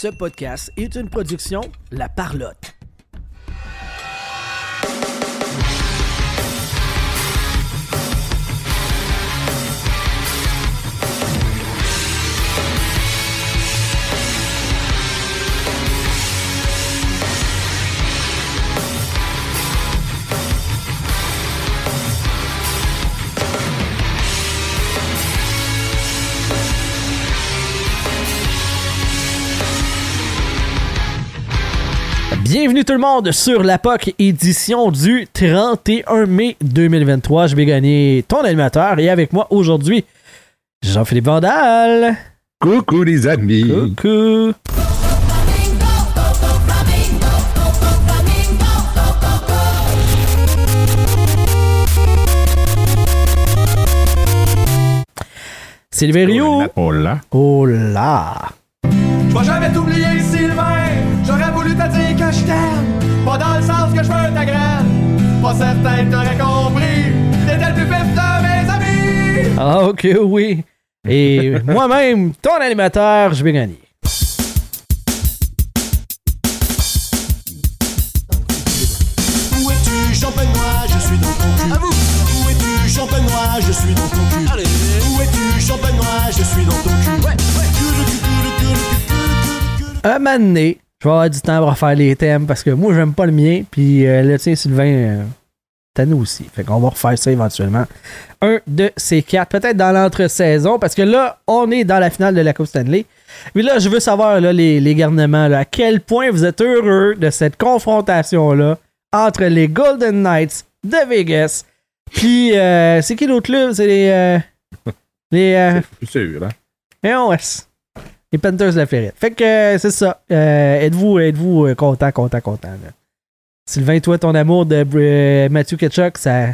Ce podcast est une production La Parlotte. Bienvenue tout le monde sur la POC édition du 31 mai 2023. Je vais gagner ton animateur et avec moi aujourd'hui, Jean-Philippe Vandal. Coucou les amis. Coucou. Silverio. Oh là. Oh là. Je vais jamais t'oublier, Sylvain. J'aurais voulu te dire que je t'aime. Pas dans le sens que je veux ta graine. Pas certain que t'aurais compris. T'étais le plus vif de mes amis. Ah, ok, oui. Et moi-même, ton animateur, je vais gagner. Où es-tu, champenois Je suis dans ton cul. À vous. Où es-tu, champenois Je suis dans ton cul. Allez. Où es-tu, champenois Je suis dans ton cul. Ouais, Un moment donné, je vais avoir du temps pour refaire les thèmes parce que moi, j'aime pas le mien. Puis euh, le tien, Sylvain, euh, t'as nous aussi. Fait qu'on va refaire ça éventuellement. Un de ces quatre, peut-être dans l'entre-saison, parce que là, on est dans la finale de la Coupe Stanley. Mais là, je veux savoir, là, les, les garnements, là, à quel point vous êtes heureux de cette confrontation-là entre les Golden Knights de Vegas. Puis, euh, c'est qui l'autre club? C'est les. euh, les. euh, C'est sûr, hein? et on. Les Panthers de la Floride. Fait que euh, c'est ça. Euh, êtes-vous êtes-vous euh, content, content, content. Là? Sylvain, toi, ton amour de euh, Matthew Ketchuk, ça,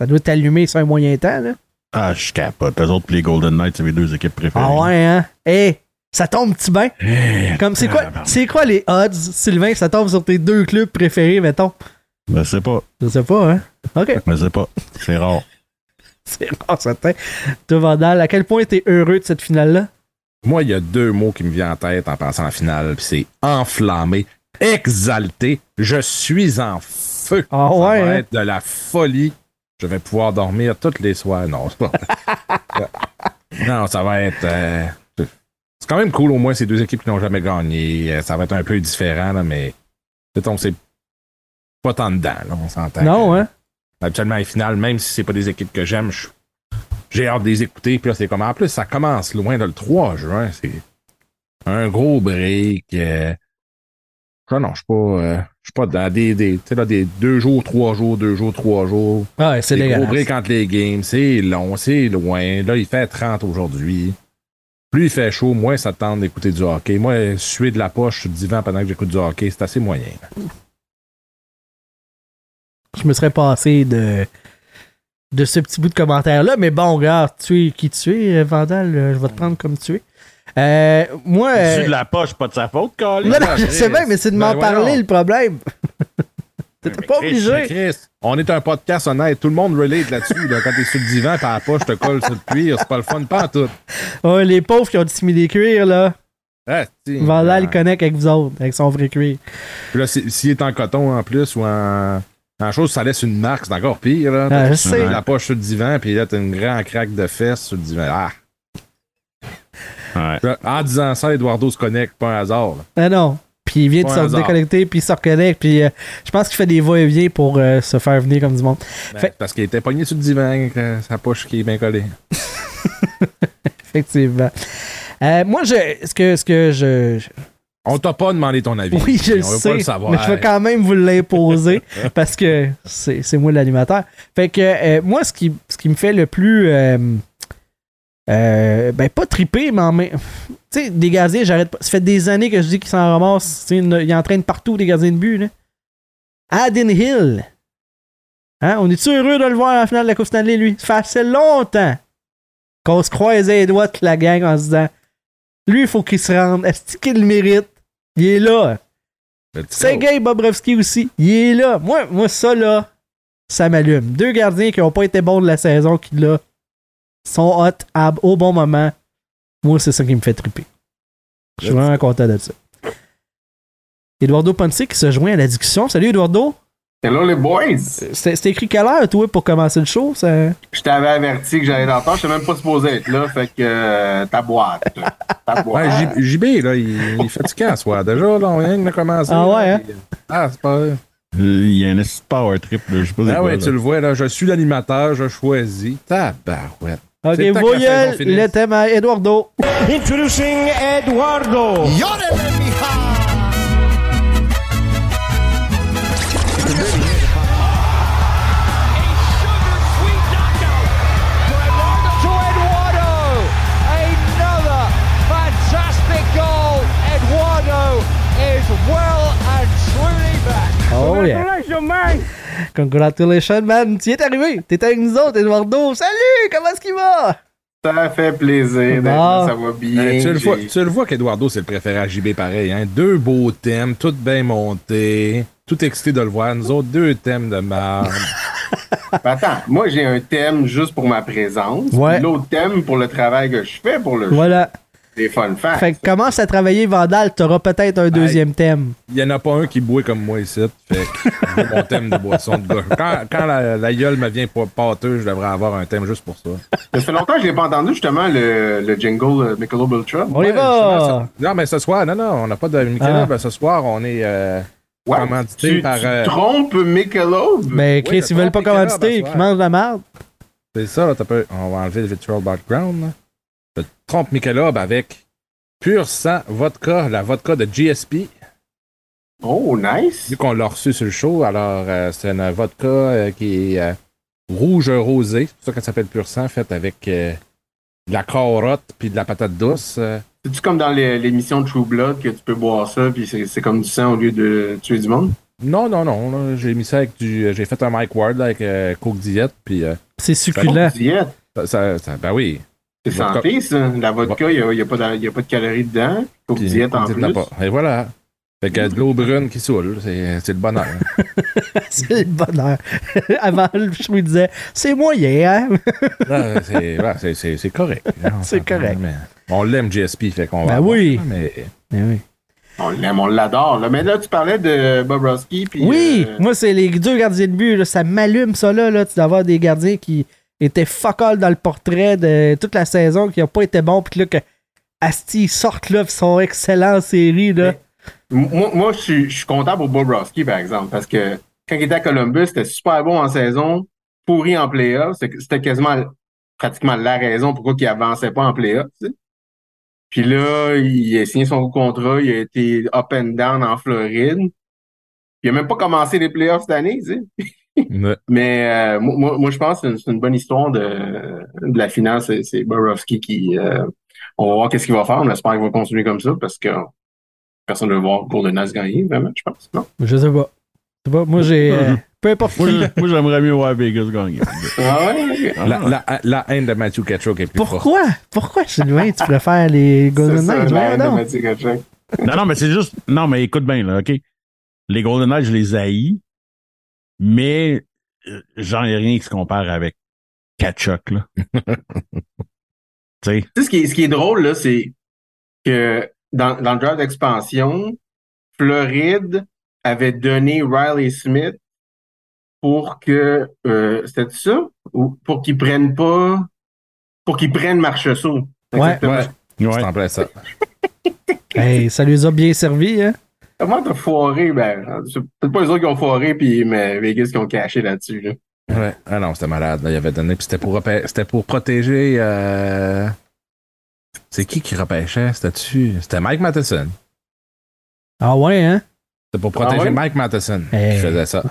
ça doit t'allumer sur un moyen temps. Là? Ah, je capote. Eux autres, les Golden Knights, c'est mes deux équipes préférées. Ah ouais, hein? Hé, ça tombe petit bain. Eh, Comme c'est quoi, c'est quoi les odds, Sylvain, ça tombe sur tes deux clubs préférés, mettons? Je sais pas. Je sais pas, hein? Ok, Je sais pas. C'est rare. c'est rare, t'est. Toi, Vandal, à quel point t'es heureux de cette finale-là? Moi, il y a deux mots qui me viennent en tête en pensant à la finale, puis c'est enflammé, exalté. Je suis en feu. Ah Ça ouais, va hein? être de la folie. Je vais pouvoir dormir toutes les soirs. Non, c'est pas. Non, ça va être. euh, c'est quand même cool, au moins, ces deux équipes qui n'ont jamais gagné. Euh, Ça va être un peu différent, là, mais. On c'est pas tant dedans, là, on s'entend. Non, hein? Habituellement, les finales, même si c'est pas des équipes que j'aime, je- j'ai hâte de les écouter. Puis là, c'est comme. En plus, ça commence loin de le 3 juin. C'est un gros break. euh. Ça, non, je suis pas. euh, je suis pas dans des. des tu sais, là, des deux jours, trois jours, deux jours, trois jours. Ah, ouais, c'est Des gros breaks entre les games. C'est long, c'est loin. Là, il fait 30 aujourd'hui. Plus il fait chaud, moins ça te tente d'écouter du hockey. Moi, suer de la poche sur le divan pendant que j'écoute du hockey, c'est assez moyen. je me serais passé de, de ce petit bout de commentaire-là. Mais bon, regarde, tu es qui tu es, euh, Vandal, euh, je vais te prendre comme tu es. Euh, moi. euh, Dessus de la poche, pas de sa faute, Carly. non, non, je sais bien, mais c'est de m'en Ben parler voyons. le problème. T'étais pas Chris, obligé. Chris, on est un podcast honnête. Tout le monde relate là-dessus. Là. Quand t'es sur le divan, par la poche, te colle sur le cuir. C'est pas le fun, pas en tout. Ouais, les pauvres qui ont dissimulé cuir, là. Ah. Vandal, il Ah. connecte avec vous autres, avec son vrai cuir. Puis là, si- s'il est en coton en plus ou en, en chose, ça laisse une marque, c'est encore pire. Là. Ah, je sais. La poche sur le divan, puis là, t'as une grande craque de fesses sur le divan. Ah! Ouais. En disant ça, Eduardo se connecte, pas un hasard. là. Ah non. Puis il vient de se déconnecter, puis il se reconnecte, puis euh, je pense qu'il fait des va-et-vient pour euh, se faire venir comme du monde. Ben, Fait- Parce qu'il était pogné sur le divan avec euh, sa poche qui est bien collée. Effectivement. Euh, moi, je, ce que, ce que je, On t'a pas demandé ton avis. Oui, je le on veut sais. pas le savoir. Mais je vais quand même vous l'imposer parce que c'est c'est moi l'animateur. Fait que euh, moi, ce qui, ce qui me fait le plus. euh, euh, ben, pas triper, mais en même. Tu sais, des gardiens, j'arrête pas. Ça fait des années que je dis qu'ils s'en ramassent. Une- Ils entraînent partout des gardiens de but. Là. Aden Hill. Hein? On est-tu heureux de le voir à la finale de la Coupe Stanley, lui? Ça fait assez longtemps qu'on se croisait les doigts toute la gang en se disant lui, il faut qu'il se rende. Est-ce qu'il le mérite? Il est là. Sergei Bobrovski aussi, il est là. Moi, moi ça là, ça m'allume. Deux gardiens qui n'ont pas été bons de la saison, qui là, sont hot au bon moment. Moi, c'est ça qui me fait triper. Je suis vraiment content de ça. Eduardo Ponce qui se joint à la discussion. Salut Eduardo. Hello les boys! C'était c'était écrit quelle heure, toi, pour commencer le show? Ça... Je t'avais averti que j'allais dans le temps, je suis même pas supposé être là, fait que euh, ta boîte. Ta boîte. Ouais, JB, là, il, il est fatigué à soir. Déjà, là, on vient de commencer. Ah là, ouais, hein? puis- Ah, c'est pas vrai. Il y a un power trip, là. Je sais pas c'est Ah quoi, ouais, là. tu le vois, là, je suis l'animateur, je choisis. Tabarouette. Ok, C'est le thème à Eduardo. Introducing Eduardo. Oh yeah. Congratulations, man. Tu y es arrivé. T'es avec nous autres, Eduardo. Salut, comment est-ce qu'il va? Ça fait plaisir là, ça va bien. Euh, tu, le vois, tu le vois qu'Eduardo, c'est le préféré à JB pareil. Hein? Deux beaux thèmes, tout bien montés. Tout excité de le voir. Nous autres, deux thèmes de marde. Attends, moi j'ai un thème juste pour ma présence. Ouais. L'autre thème pour le travail que je fais pour le Voilà. Les fun facts. Fait que commence à travailler Vandal, t'auras peut-être un deuxième thème. Il y en a pas un qui boit comme moi ici. Fait que j'ai mon thème de boisson de gars. Quand, quand la, la gueule me vient pas pâteux, je devrais avoir un thème juste pour ça. Ça fait longtemps que je l'ai pas entendu justement le, le jingle euh, Michelob Ultra. On y va. Non, mais ce soir, non, non, on n'a pas de Michelob. Ah. Ce soir, on est euh, Ouais, commandité tu, par. tu euh, trompes Michelob? Ben, Chris, t'as ils veulent pas commanditer, soir. ils mangent de la merde. C'est ça, là, on va enlever le virtual background. Là. Je trompe Michelob avec pur sang vodka, la vodka de GSP. Oh, nice. Vu qu'on l'a reçu sur le show, alors euh, c'est une vodka euh, qui est euh, rouge rosé. C'est pour ça qu'elle s'appelle pur sang, faite avec euh, de la carotte puis de la patate douce. euh. C'est-tu comme dans les- l'émission de True Blood que tu peux boire ça puis c'est c'est comme du sang au lieu de tuer du monde? Non, non, non. j'ai mis ça avec du. J'ai fait un Mike Ward là, avec euh, Coke Diet, puis euh, C'est succulent. Diète. ça, ça- ça- Ben oui. C'est santé, ça. La vodka, il n'y a, pas de- y a pas de calories dedans. Faut que diète en plus. Pas. Et voilà. Fait que de l'eau brune qui saoule, c'est c'est le bonheur. C'est le bonheur. Avant, le show, il disait C'est moyen, hein? C'est ouais, correct. on C'est correct. mais on l'aime, GSP, fait qu'on va. Ben oui. ça, Mais Ben oui. On l'aime, on l'adore. Mais là, tu parlais de Bobrovski. Puis, Oui, euh, moi, c'est les deux gardiens de but. là, ça m'allume, ça, là. là tu dois avoir des gardiens qui étaient fuck all dans le portrait de toute la saison, qui n'ont pas été bons, puis là, que Asti, ils sortent là, excellents en série, là. Moi, je, suis, content pour Bobrovski, par exemple, parce que quand il était à Columbus, c'était super bon en saison, pourri en playoff. C'était quasiment pratiquement la raison pourquoi il avançait pas en playoff. Puis là, il a signé son contrat, il a été up and down en Floride. Il a même pas commencé les playoffs cette année, tu sais. Ouais. Mais euh, moi, moi, je pense que c'est une, bonne histoire de, de la finale. C'est, c'est Borowski qui. euh, on va voir qu'est-ce qu'il va faire. On espère qu'il va continuer comme ça parce que personne ne veut voir Golden Knights gagner, vraiment, je pense. Non? Je sais pas. Je sais pas. Moi, j'ai. euh, peu importe Moi, qui. je- moi, j'aimerais mieux voir Vegas gagner. Ah ouais? ok. la, la, la haine de Matthew Ketchuk est plus forte. Pourquoi? Pourquoi, Sylvain, tu préfères les Golden Knights? la de. Non, non, mais c'est juste. Non, mais écoute bien, là, OK? Les Golden Knights, je les haïs, mais euh, j'en ai rien qui se compare avec Kachuk, là. tu sais, ce qui est, ce qui est drôle, là, c'est que dans, dans le draft d'expansion, Floride avait donné Riley Smith pour que euh, c'était ça? Ou pour qu'il prenne pas pour qu'il prenne Marcheseau. Ouais, Exactement. ouais. C'est ouais. en plein ça. Hey, ça les a bien servis, hein? Comment t'as foiré? Ben, c'est peut-être pas les autres qui ont foiré, puis mais Vegas qui ont caché là-dessus. Là. Ouais. Ah non, c'était malade. Là, il avait donné. Puis c'était pour, c'était pour protéger. euh, C'est qui qui repêchait? C'était-tu? C'était Mike Matheson. Ah ouais, hein? C'était pour protéger Ah ouais? Mike Matheson Hey. qui faisait ça.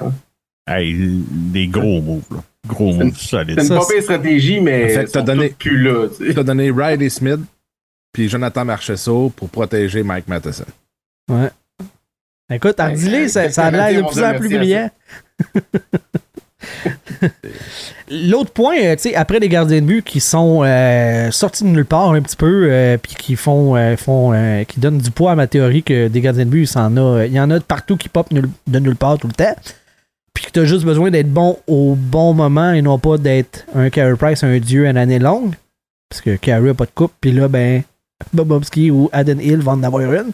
Hey, des gros moves, là. Gros moves solides. C'est une pas stratégie, mais Fait que ils t'as donné- plus là. tu sais. Donné Riley Smith puis Jonathan Marcheseau pour protéger Mike Matheson. Ouais. Écoute, Ouais, Ardilé, euh, ça, ça a l'air de plus en plus brillant. L'autre point, euh, tu sais, après les gardiens de but qui sont euh, sortis de nulle part un petit peu, euh, puis qui font, euh, font qui donnent du poids à ma théorie que des gardiens de but, il y en a, il y en a de partout qui pop nul- de nulle part tout le temps. Puis que tu as juste besoin d'être bon au bon moment et non pas d'être un Carey Price, un dieu à l'année longue. Parce que Carey a pas de coupe, puis là, ben, Bobovski ou Aden Hill vont en avoir une.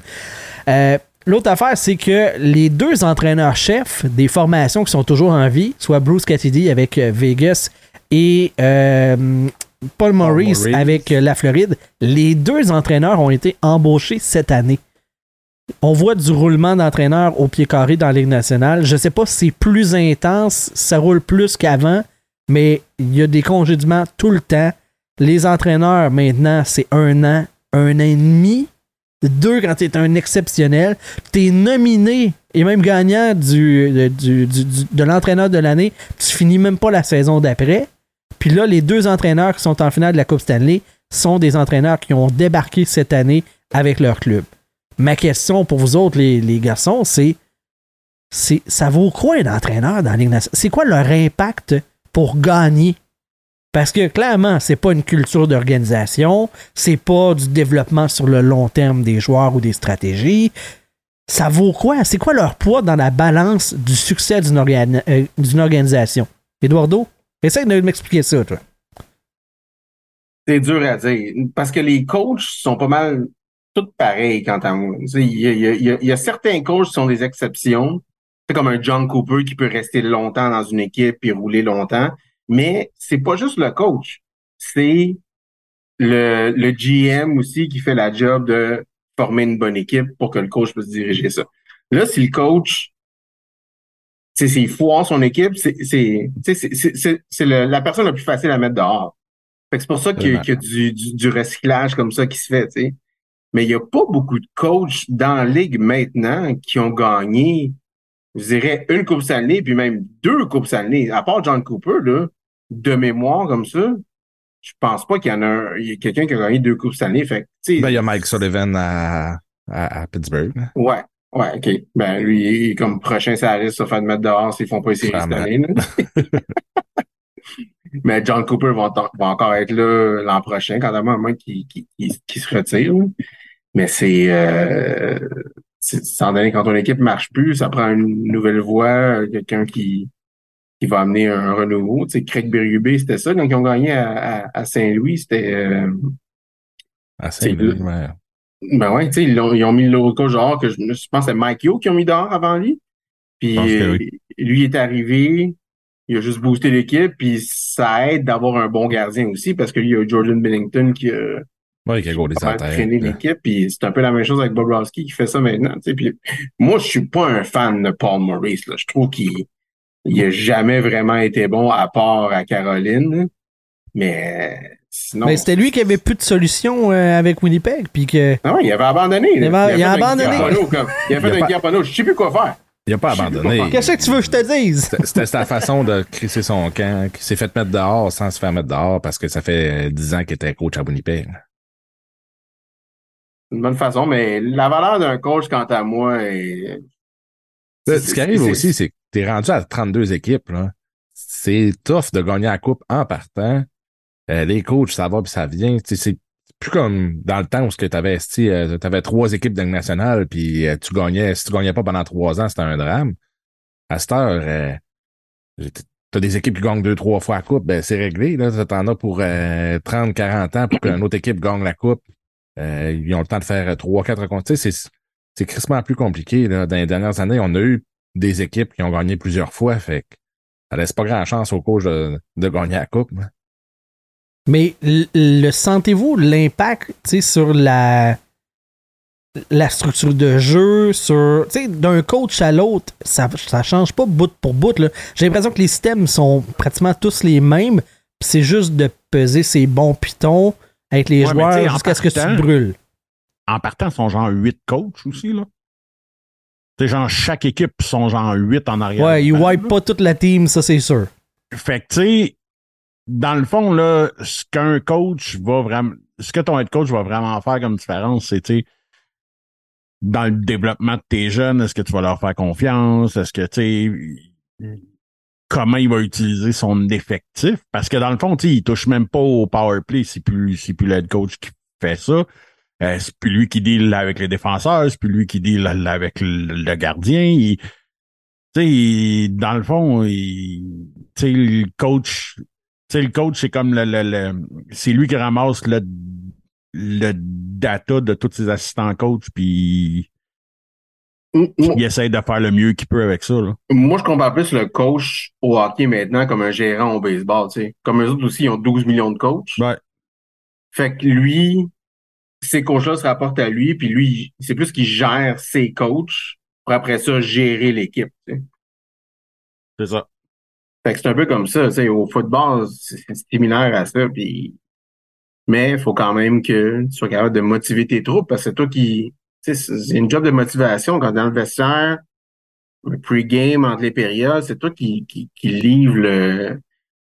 L'autre affaire, c'est que les deux entraîneurs-chefs des formations qui sont toujours en vie, soit Bruce Cassidy avec euh, Vegas et euh, Paul Maurice Maurice. avec euh, la Floride, les deux entraîneurs ont été embauchés cette année. On voit du roulement d'entraîneurs au pied carré dans la Ligue nationale. Je sais pas si c'est plus intense, ça roule plus qu'avant, mais il y a des congédiements tout le temps. Les entraîneurs, maintenant, c'est un an, un an et demi. Deux, quand tu es un exceptionnel. Tu es nominé et même gagnant du, de- du- du- de l'entraîneur de l'année. Tu finis même pas la saison d'après. Puis là, les deux entraîneurs qui sont en finale de la Coupe Stanley sont des entraîneurs qui ont débarqué cette année avec leur club. Ma question pour vous autres, les, les garçons, c'est ça vaut quoi un entraîneur dans la Ligue nationale? C'est quoi leur impact pour gagner? Parce que clairement, c'est pas une culture d'organisation, c'est pas du développement sur le long terme des joueurs ou des stratégies. Ça vaut quoi? C'est quoi leur poids dans la balance du succès d'une euh, organisation? Eduardo, essaye de m'expliquer ça, toi. C'est dur à dire. Parce que les coachs sont pas mal tous pareils quant à moi. Il y a- il y a certains coachs qui sont des exceptions. C'est comme un John Cooper qui peut rester longtemps dans une équipe et rouler longtemps. Mais c'est pas juste le coach. C'est le, le GM aussi qui fait la job de former une bonne équipe pour que le coach puisse diriger ça. Là, si le coach sais, s'il foire son équipe, c'est c'est c'est- c'est- c'est- c'est la personne la plus facile à mettre dehors. Fait que c'est pour ça qu'il y a, qu'il y a du, du, du recyclage comme ça qui se fait, tu sais. Mais il n'y a pas beaucoup de coachs dans la ligue maintenant qui ont gagné, je dirais, une Coupe Stanley, puis même deux Coupes Stanley. À part John Cooper, là, de mémoire comme ça, je pense pas qu'il y en a, un- il y a quelqu'un qui a gagné deux Coupes. Fait que, tu sais, Ben, il y a Mike Sullivan à, à, à Pittsburgh. Ouais. Ouais, OK. Ben, lui, il est comme prochain, ça risque de se faire mettre dehors s'ils font pas essayer cette année. Mais John Cooper va, en- va encore être là l'an prochain, quand même, à moins qu'il qu'il- qu'il- qu'il se retire. Mais c'est, euh, c'est, quand ton équipe marche plus, ça prend une nouvelle voix, euh, quelqu'un qui, qui va amener un renouveau. Tu sais, Craig Berube, c'était ça, quand ils ont gagné à, à, à Saint-Louis, c'était, euh, À Saint-Louis, ouais. ben ouais, tu sais, ils, ont- ils ont mis le coach dehors que je, je pense que c'est Mike Yo qui ont mis dehors avant lui. Puis euh, oui. lui est arrivé, il a juste boosté l'équipe, puis ça aide d'avoir un bon gardien aussi, parce que lui, il y a Jordan Bennington qui a Ouais, qui a gaulé pas sa mal tête. traîné là. l'équipe, puis c'est un peu la même chose avec Bobrovski qui fait ça maintenant. tu sais. Puis moi, je suis pas un fan de Paul Maurice. Là. Je trouve qu'il il a jamais vraiment été bon à part à Caroline. Mais sinon. Mais c'était lui qui avait plus de solution euh, avec Winnipeg, puis que Ah ouais, il avait abandonné. Il avait- il a abandonné. Comme- Il a fait Il a un Guillermo, je sais plus quoi faire. Il a pas abandonné. Qu'est-ce que tu veux que je te dise? C'était- sa façon de crisser son camp, qui s'est fait mettre dehors sans se faire mettre dehors parce que ça fait 10 ans qu'il était coach à Winnipeg. Une bonne façon, mais la valeur d'un coach, quant à moi, est. Ce qui arrive aussi, c'est que t'es rendu à 32 équipes. C'est tough de gagner la coupe en partant. Euh, les coachs, ça va puis ça vient. C'est plus comme dans le temps où tu avais, avais trois équipes de nationale puis euh, tu gagnais. Si tu gagnais pas pendant trois ans, c'était un drame. À cette heure, euh, t'as des équipes qui gagnent deux, trois fois la coupe, ben c'est réglé. Là. T'en as pour euh, 30, 40 ans pour qu'une autre équipe gagne la coupe. Euh, ils ont le temps de faire euh, trois, quatre comptes. C'est crissement plus compliqué. Dans les dernières années, on a eu des équipes qui ont gagné plusieurs fois. Fait que ça laisse pas grand chance au coach de, de gagner la coupe. là. Mais le sentez-vous l'impact tu sais, sur la la structure de jeu, sur tu sais, d'un coach à l'autre, ça ça change pas bout pour bout là. J'ai l'impression que les systèmes sont pratiquement tous les mêmes, c'est juste de peser ses bons pitons avec les Ouais, joueurs jusqu'à ce que tu brûles. En partant, ils sont genre 8 coachs aussi, là. Sais, genre, chaque équipe sont genre 8 en arrière. Ouais, ils wipe pas toute la team, ça c'est sûr. Fait que, tu sais, dans le fond, là, ce qu'un coach va vraiment, ce que ton head coach va vraiment faire comme différence, c'est, tu sais, dans le développement de tes jeunes, est-ce que tu vas leur faire confiance? Est-ce que, tu sais, comment il va utiliser son effectif? Parce que dans le fond, tu sais, il touche même pas au power play, c'est plus, c'est plus le head coach qui fait ça. Euh, c'est plus lui qui deal avec les défenseurs, c'est plus lui qui deal avec le, gardien. Il- tu sais, il- dans le fond, il, tu sais, le coach, tu sais, le coach, c'est comme le, le, le- c'est lui qui ramasse le, le data de tous ses assistants coach, puis Il essaie de faire le mieux qu'il peut avec ça. Là. moi, je compare plus le coach au hockey maintenant comme un gérant au baseball, tu sais. Comme eux autres aussi, ils ont 12 millions de coachs. Ouais. Fait que lui, ces coachs-là se rapportent à lui, puis lui, c'est plus qu'il gère ses coachs pour après ça gérer l'équipe. tu sais. C'est ça. Fait que c'est un peu comme ça, tu sais, au football, c'est similaire à ça, puis mais il faut quand même que tu sois capable de motiver tes troupes parce que c'est toi qui, tu sais, c'est une job de motivation quand dans le vestiaire, le pre-game entre les périodes, c'est toi qui, qui, qui livre le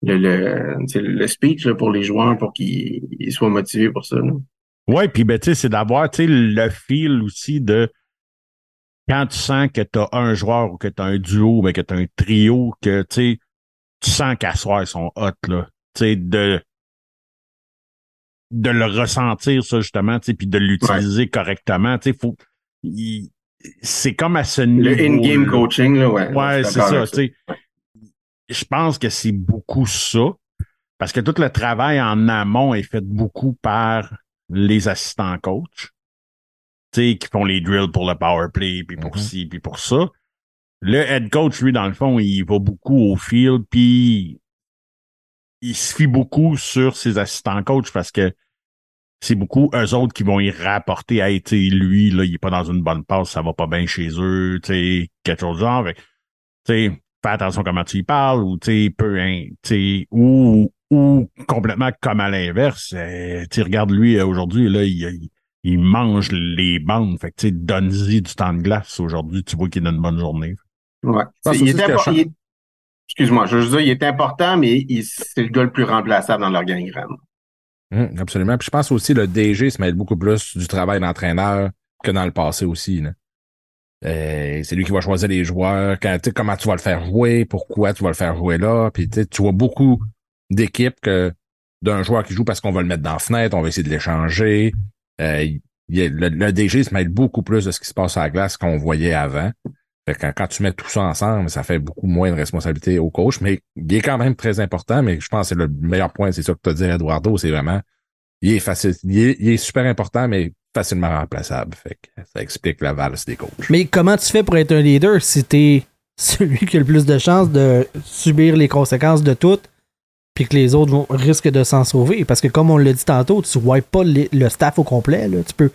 le, le, le speech là, pour les joueurs pour qu'ils ils soient motivés pour ça. là. Ouais, puis ben, tu sais, c'est d'avoir tu sais, le feel aussi de quand tu sens que tu as un joueur ou que tu as un duo, ben, que tu as un trio, que tu sais, tu sens qu'à soir, ils sont hot, là. Tu sais, de, de le ressentir, ça, justement, tu sais, puis de l'utiliser correctement. Tu sais, faut. il- c'est comme à ce niveau. Le in-game coaching, là, ouais. Ouais, c'est ça, tu sais. Je pense que c'est beaucoup ça. Parce que tout le travail en amont est fait beaucoup par les assistants coach. Tu sais, qui font les drills pour le power play, puis pour Mhm. ci, puis pour ça. Le head coach, lui, dans le fond, il va beaucoup au field, puis il se fie beaucoup sur ses assistants coach parce que c'est beaucoup eux autres qui vont y rapporter Hey, tu sais, lui, là, il est pas dans une bonne passe, ça va pas bien chez eux, tu sais, quelque chose du genre. Tu sais, fais attention comment tu y parles, ou tu sais, peu, hein, tu sais, ou, ou complètement comme à l'inverse. euh, tu sais, regarde lui euh, aujourd'hui, là, il, il, il mange les bandes. Fait que tu sais, donne-y du temps de glace aujourd'hui, tu vois qu'il a une bonne journée. Ouais. il aussi est que impor- Sean- il est- Excuse-moi, je veux juste dire, il est important, mais il- c'est le gars le plus remplaçable dans l'organigramme. Hum, absolument. Puis je pense aussi le DG se mêle beaucoup plus du travail d'entraîneur que dans le passé aussi. là. Euh, c'est lui qui va choisir les joueurs, quand, tu sais, comment tu vas le faire jouer, pourquoi tu vas le faire jouer là. Puis tu sais, tu vois beaucoup d'équipes que d'un joueur qui joue parce qu'on va le mettre dans la fenêtre, on va essayer de l'échanger. Euh, le, le DG se mêle beaucoup plus de ce qui se passe à la glace qu'on voyait avant. Fait que quand, tu mets tout ça ensemble, ça fait beaucoup moins de responsabilité au coach, mais il est quand même très important, mais je pense que c'est le meilleur point, c'est ça que tu as dit, Eduardo, c'est vraiment, il est facile, il est, il est super important, mais facilement remplaçable. Fait que ça explique la valse des coachs. Mais comment tu fais pour être un leader si t'es celui qui a le plus de chances de subir les conséquences de tout, puis que les autres vont, risquent de s'en sauver? Parce que comme on l'a dit tantôt, tu wipes pas les- le staff au complet. Là. Tu peux,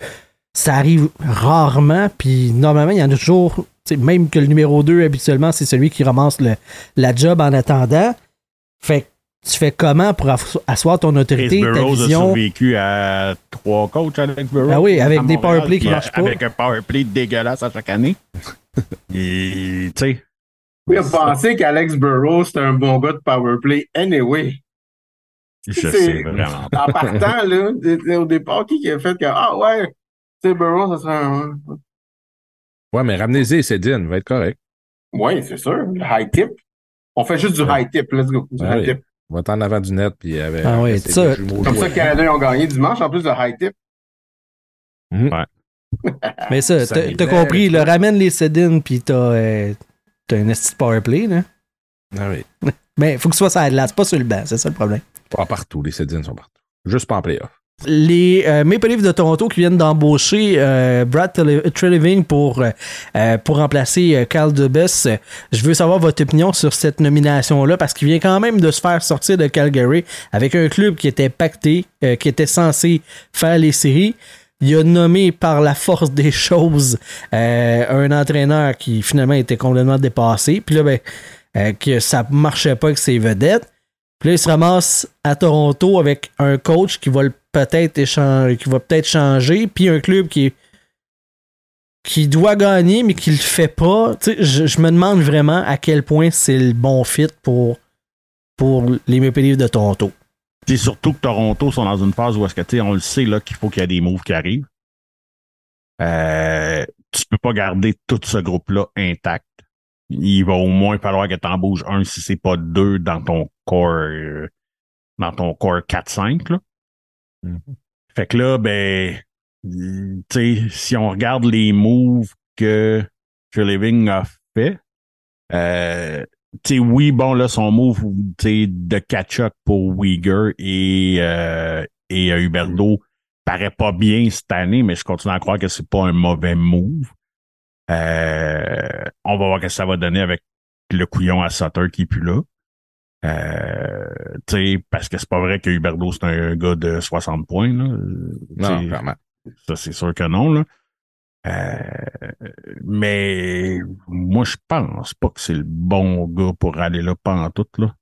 ça arrive rarement, puis normalement, il y en a toujours, même que le numéro 2, habituellement, c'est celui qui ramasse le, la job en attendant. Fait que tu fais comment pour asseoir ton autorité, Chris ta Burroughs a vision? survécu à trois coachs, Alex Burroughs. Ah oui, avec des powerplays qui marchent pas. Avec un powerplay dégueulasse à chaque année. Et, tu sais, Oui, a pensé qu'Alex Burrows, c'était un bon gars de powerplay anyway. je C'est- sais vraiment. En partant, là, au départ, qui a fait que, ah ouais, tu sais, Burrows, ça serait un... Ouais, mais ramenez-y Cédine, va être correct. Oui, c'est sûr. Le high tip. On fait juste du high tip, let's go. Du Ouais, high tip. Va être en avant du net, puis avec. Ah oui, ça- Comme ça, le Canada, ont gagné dimanche, en plus de high tip. Mais ça, t'as compris, le ramène les Sedin, puis t'as euh, t'as un esti powerplay, là. Ah oui. Mais il faut que ce soit ça à la glace, pas sur le banc, c'est ça le problème. Pas partout, les Cédines sont partout. Juste pas en playoff. Les euh, Maple Leafs de Toronto qui viennent d'embaucher euh, Brad Trele- Treliving pour, euh, euh, pour remplacer Carl Dubas. Euh, Je veux savoir votre opinion sur cette nomination-là parce qu'il vient quand même de se faire sortir de Calgary avec un club qui était pacté, qui était censé faire les séries. Il a nommé par la force des choses euh, un entraîneur qui finalement était complètement dépassé. Puis là, ben, euh, que ça marchait pas avec ses vedettes. Puis là, il se ramasse à Toronto avec un coach qui va peut-être changer, puis un club qui qui doit gagner, mais qui le fait pas. Je, je me demande vraiment à quel point c'est le bon fit pour, pour les Maple Leafs de Toronto. C'est surtout que Toronto sont dans une phase où est-ce que, tu sais, on le sait, là, qu'il faut qu'il y ait des moves qui arrivent. Euh, tu peux pas garder tout ce groupe-là intact. Il va au moins falloir que tu en bouges un si c'est pas deux dans ton core, euh, dans ton core 4-5, là. Fait que là, ben, tu sais, si on regarde les moves que Living a fait, euh, sais, oui, bon, là, son move, de catch-up pour Uyghur et, euh, et euh, Huberdo paraît pas bien cette année, mais je continue à croire que c'est pas un mauvais move. Euh, on va voir ce que ça va donner avec le couillon à Sutter qui est plus là. Euh, parce que c'est pas vrai que Huberdo, c'est un gars de 60 points. Là. Non, clairement. ça, c'est sûr que non. Là. Euh, mais moi, je pense pas que c'est le bon gars pour aller là pantoute. Là.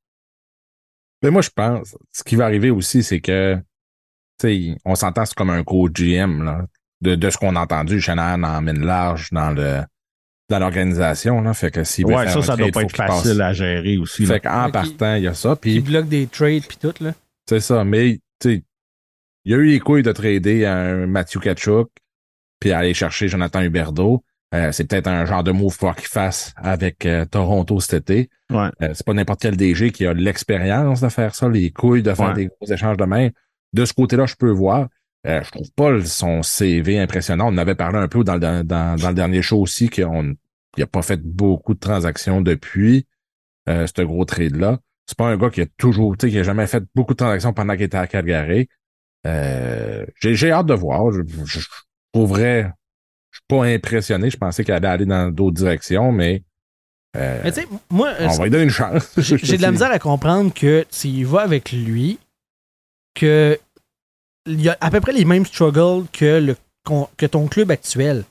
Mais moi, je pense, ce qui va arriver aussi, c'est que, tu sais, on s'entend, c'est comme un coach GM, là. De, de ce qu'on a entendu, Shanahan emmène large dans le, dans l'organisation, là. Fait que s'il Ouais, faire ça, ça doit trade, pas être passe. facile à gérer aussi. là. Fait qu'en partant, il y a ça. Puis, bloque des trades puis tout, là. c'est ça. Mais, tu sais, il y a eu les couilles de trader un Matthew Kachuk, puis aller chercher Jonathan Huberdeau. Euh, c'est peut-être un genre de move pour qu'il fasse avec euh, Toronto cet été. Ouais. Euh, c'est pas n'importe quel DG qui a l'expérience de faire ça, les couilles de faire Ouais. des gros échanges de main. De ce côté-là, je peux voir. Euh, je trouve pas son CV impressionnant. On en avait parlé un peu dans le, dans, dans le dernier show aussi qu'on il a pas fait beaucoup de transactions depuis euh, ce gros trade-là. C'est pas un gars qui a toujours, tu sais, qui a jamais fait beaucoup de transactions pendant qu'il était à Calgary. Euh, j'ai, j'ai hâte de voir. Je, je, je- pour vrai, je suis pas impressionné. Je pensais qu'il allait aller dans d'autres directions, mais, euh, Mais tu sais, moi, euh, on va lui donner une chance. j'ai de la misère à comprendre que s'il va avec lui, que il y a à peu près les mêmes struggles que, le, qu'on- que ton club actuel.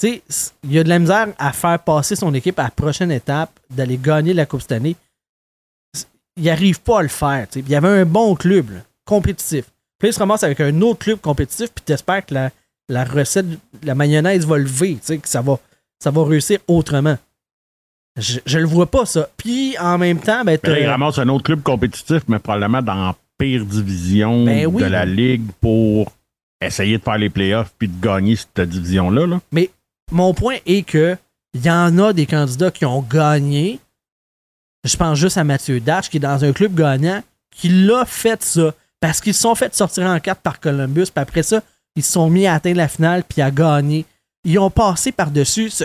Tu sais, il y a de la misère à faire passer son équipe à la prochaine étape, d'aller gagner la Coupe cette année. Il n'arrive pas à le faire. Il y avait un bon club, là, compétitif. Puis il se ramasse avec un autre club compétitif, puis t'espères que la, la recette, la mayonnaise va lever, tu sais, que ça va, ça va réussir autrement. Je, je le vois pas, ça. Puis, en même temps, ben, Mais là, il ramasse un autre club compétitif, mais probablement dans la pire division Ben oui. de la ligue pour essayer de faire les playoffs puis de gagner cette division-là. Là. mon point est que il y en a des candidats qui ont gagné. Je pense juste à Mathieu Dash, qui est dans un club gagnant, qui l'a fait ça. Parce qu'ils se sont fait sortir en quatre par Columbus, puis après ça, ils se sont mis à atteindre la finale, puis à gagner. Ils ont passé par-dessus ce-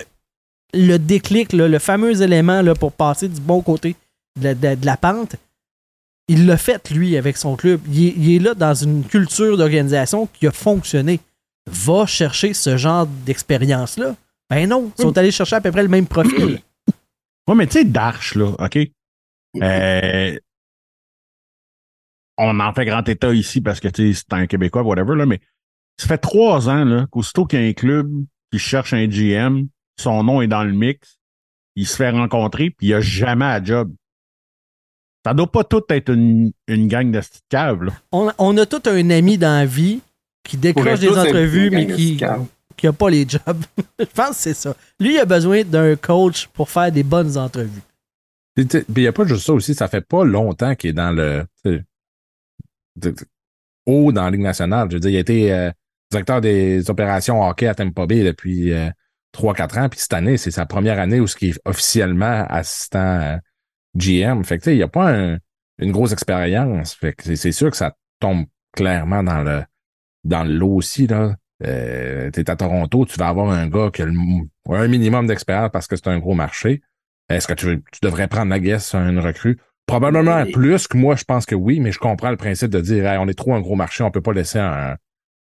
le déclic, là, le fameux élément là, pour passer du bon côté de la, de- la pente. Il l'a fait, lui, avec son club. Il est, là dans une culture d'organisation qui a fonctionné va chercher ce genre d'expérience-là? Ben non, ils sont allés chercher à peu près le même profil. Ouais, mais tu sais, Darche, là, OK? Euh, on en fait grand état ici parce que tu sais, c'est un Québécois, whatever, là, mais ça fait trois ans là, qu'aussitôt qu'il y a un club qui cherche un GM, son nom est dans le mix, il se fait rencontrer, puis il a jamais à job. Ça doit pas tout être une, une gang de caves, là. On, on a tout un ami dans la vie qui décroche des entrevues, mais qui n'a pas les jobs. Je pense que c'est ça. Lui, il a besoin d'un coach pour faire des bonnes entrevues. Puis il n'y a pas juste ça aussi, ça fait pas longtemps qu'il est dans le haut dans la Ligue nationale. Je veux dire, il a été euh, directeur des opérations hockey à Tampa Bay depuis euh, 3-4 ans, puis cette année, c'est sa première année où ce qui est officiellement assistant euh, GM. Fait que tu sais, il n'y a pas un- une grosse expérience. Fait que c'est- sûr que ça tombe clairement dans le dans le lot aussi. Là. Euh, tu es à Toronto, tu vas avoir un gars qui a le un minimum d'expérience parce que c'est un gros marché. Est-ce que tu, tu devrais prendre la guess sur une recrue? Probablement plus que moi, je pense que oui, mais je comprends le principe de dire Hey, on est trop un gros marché, on peut pas laisser un,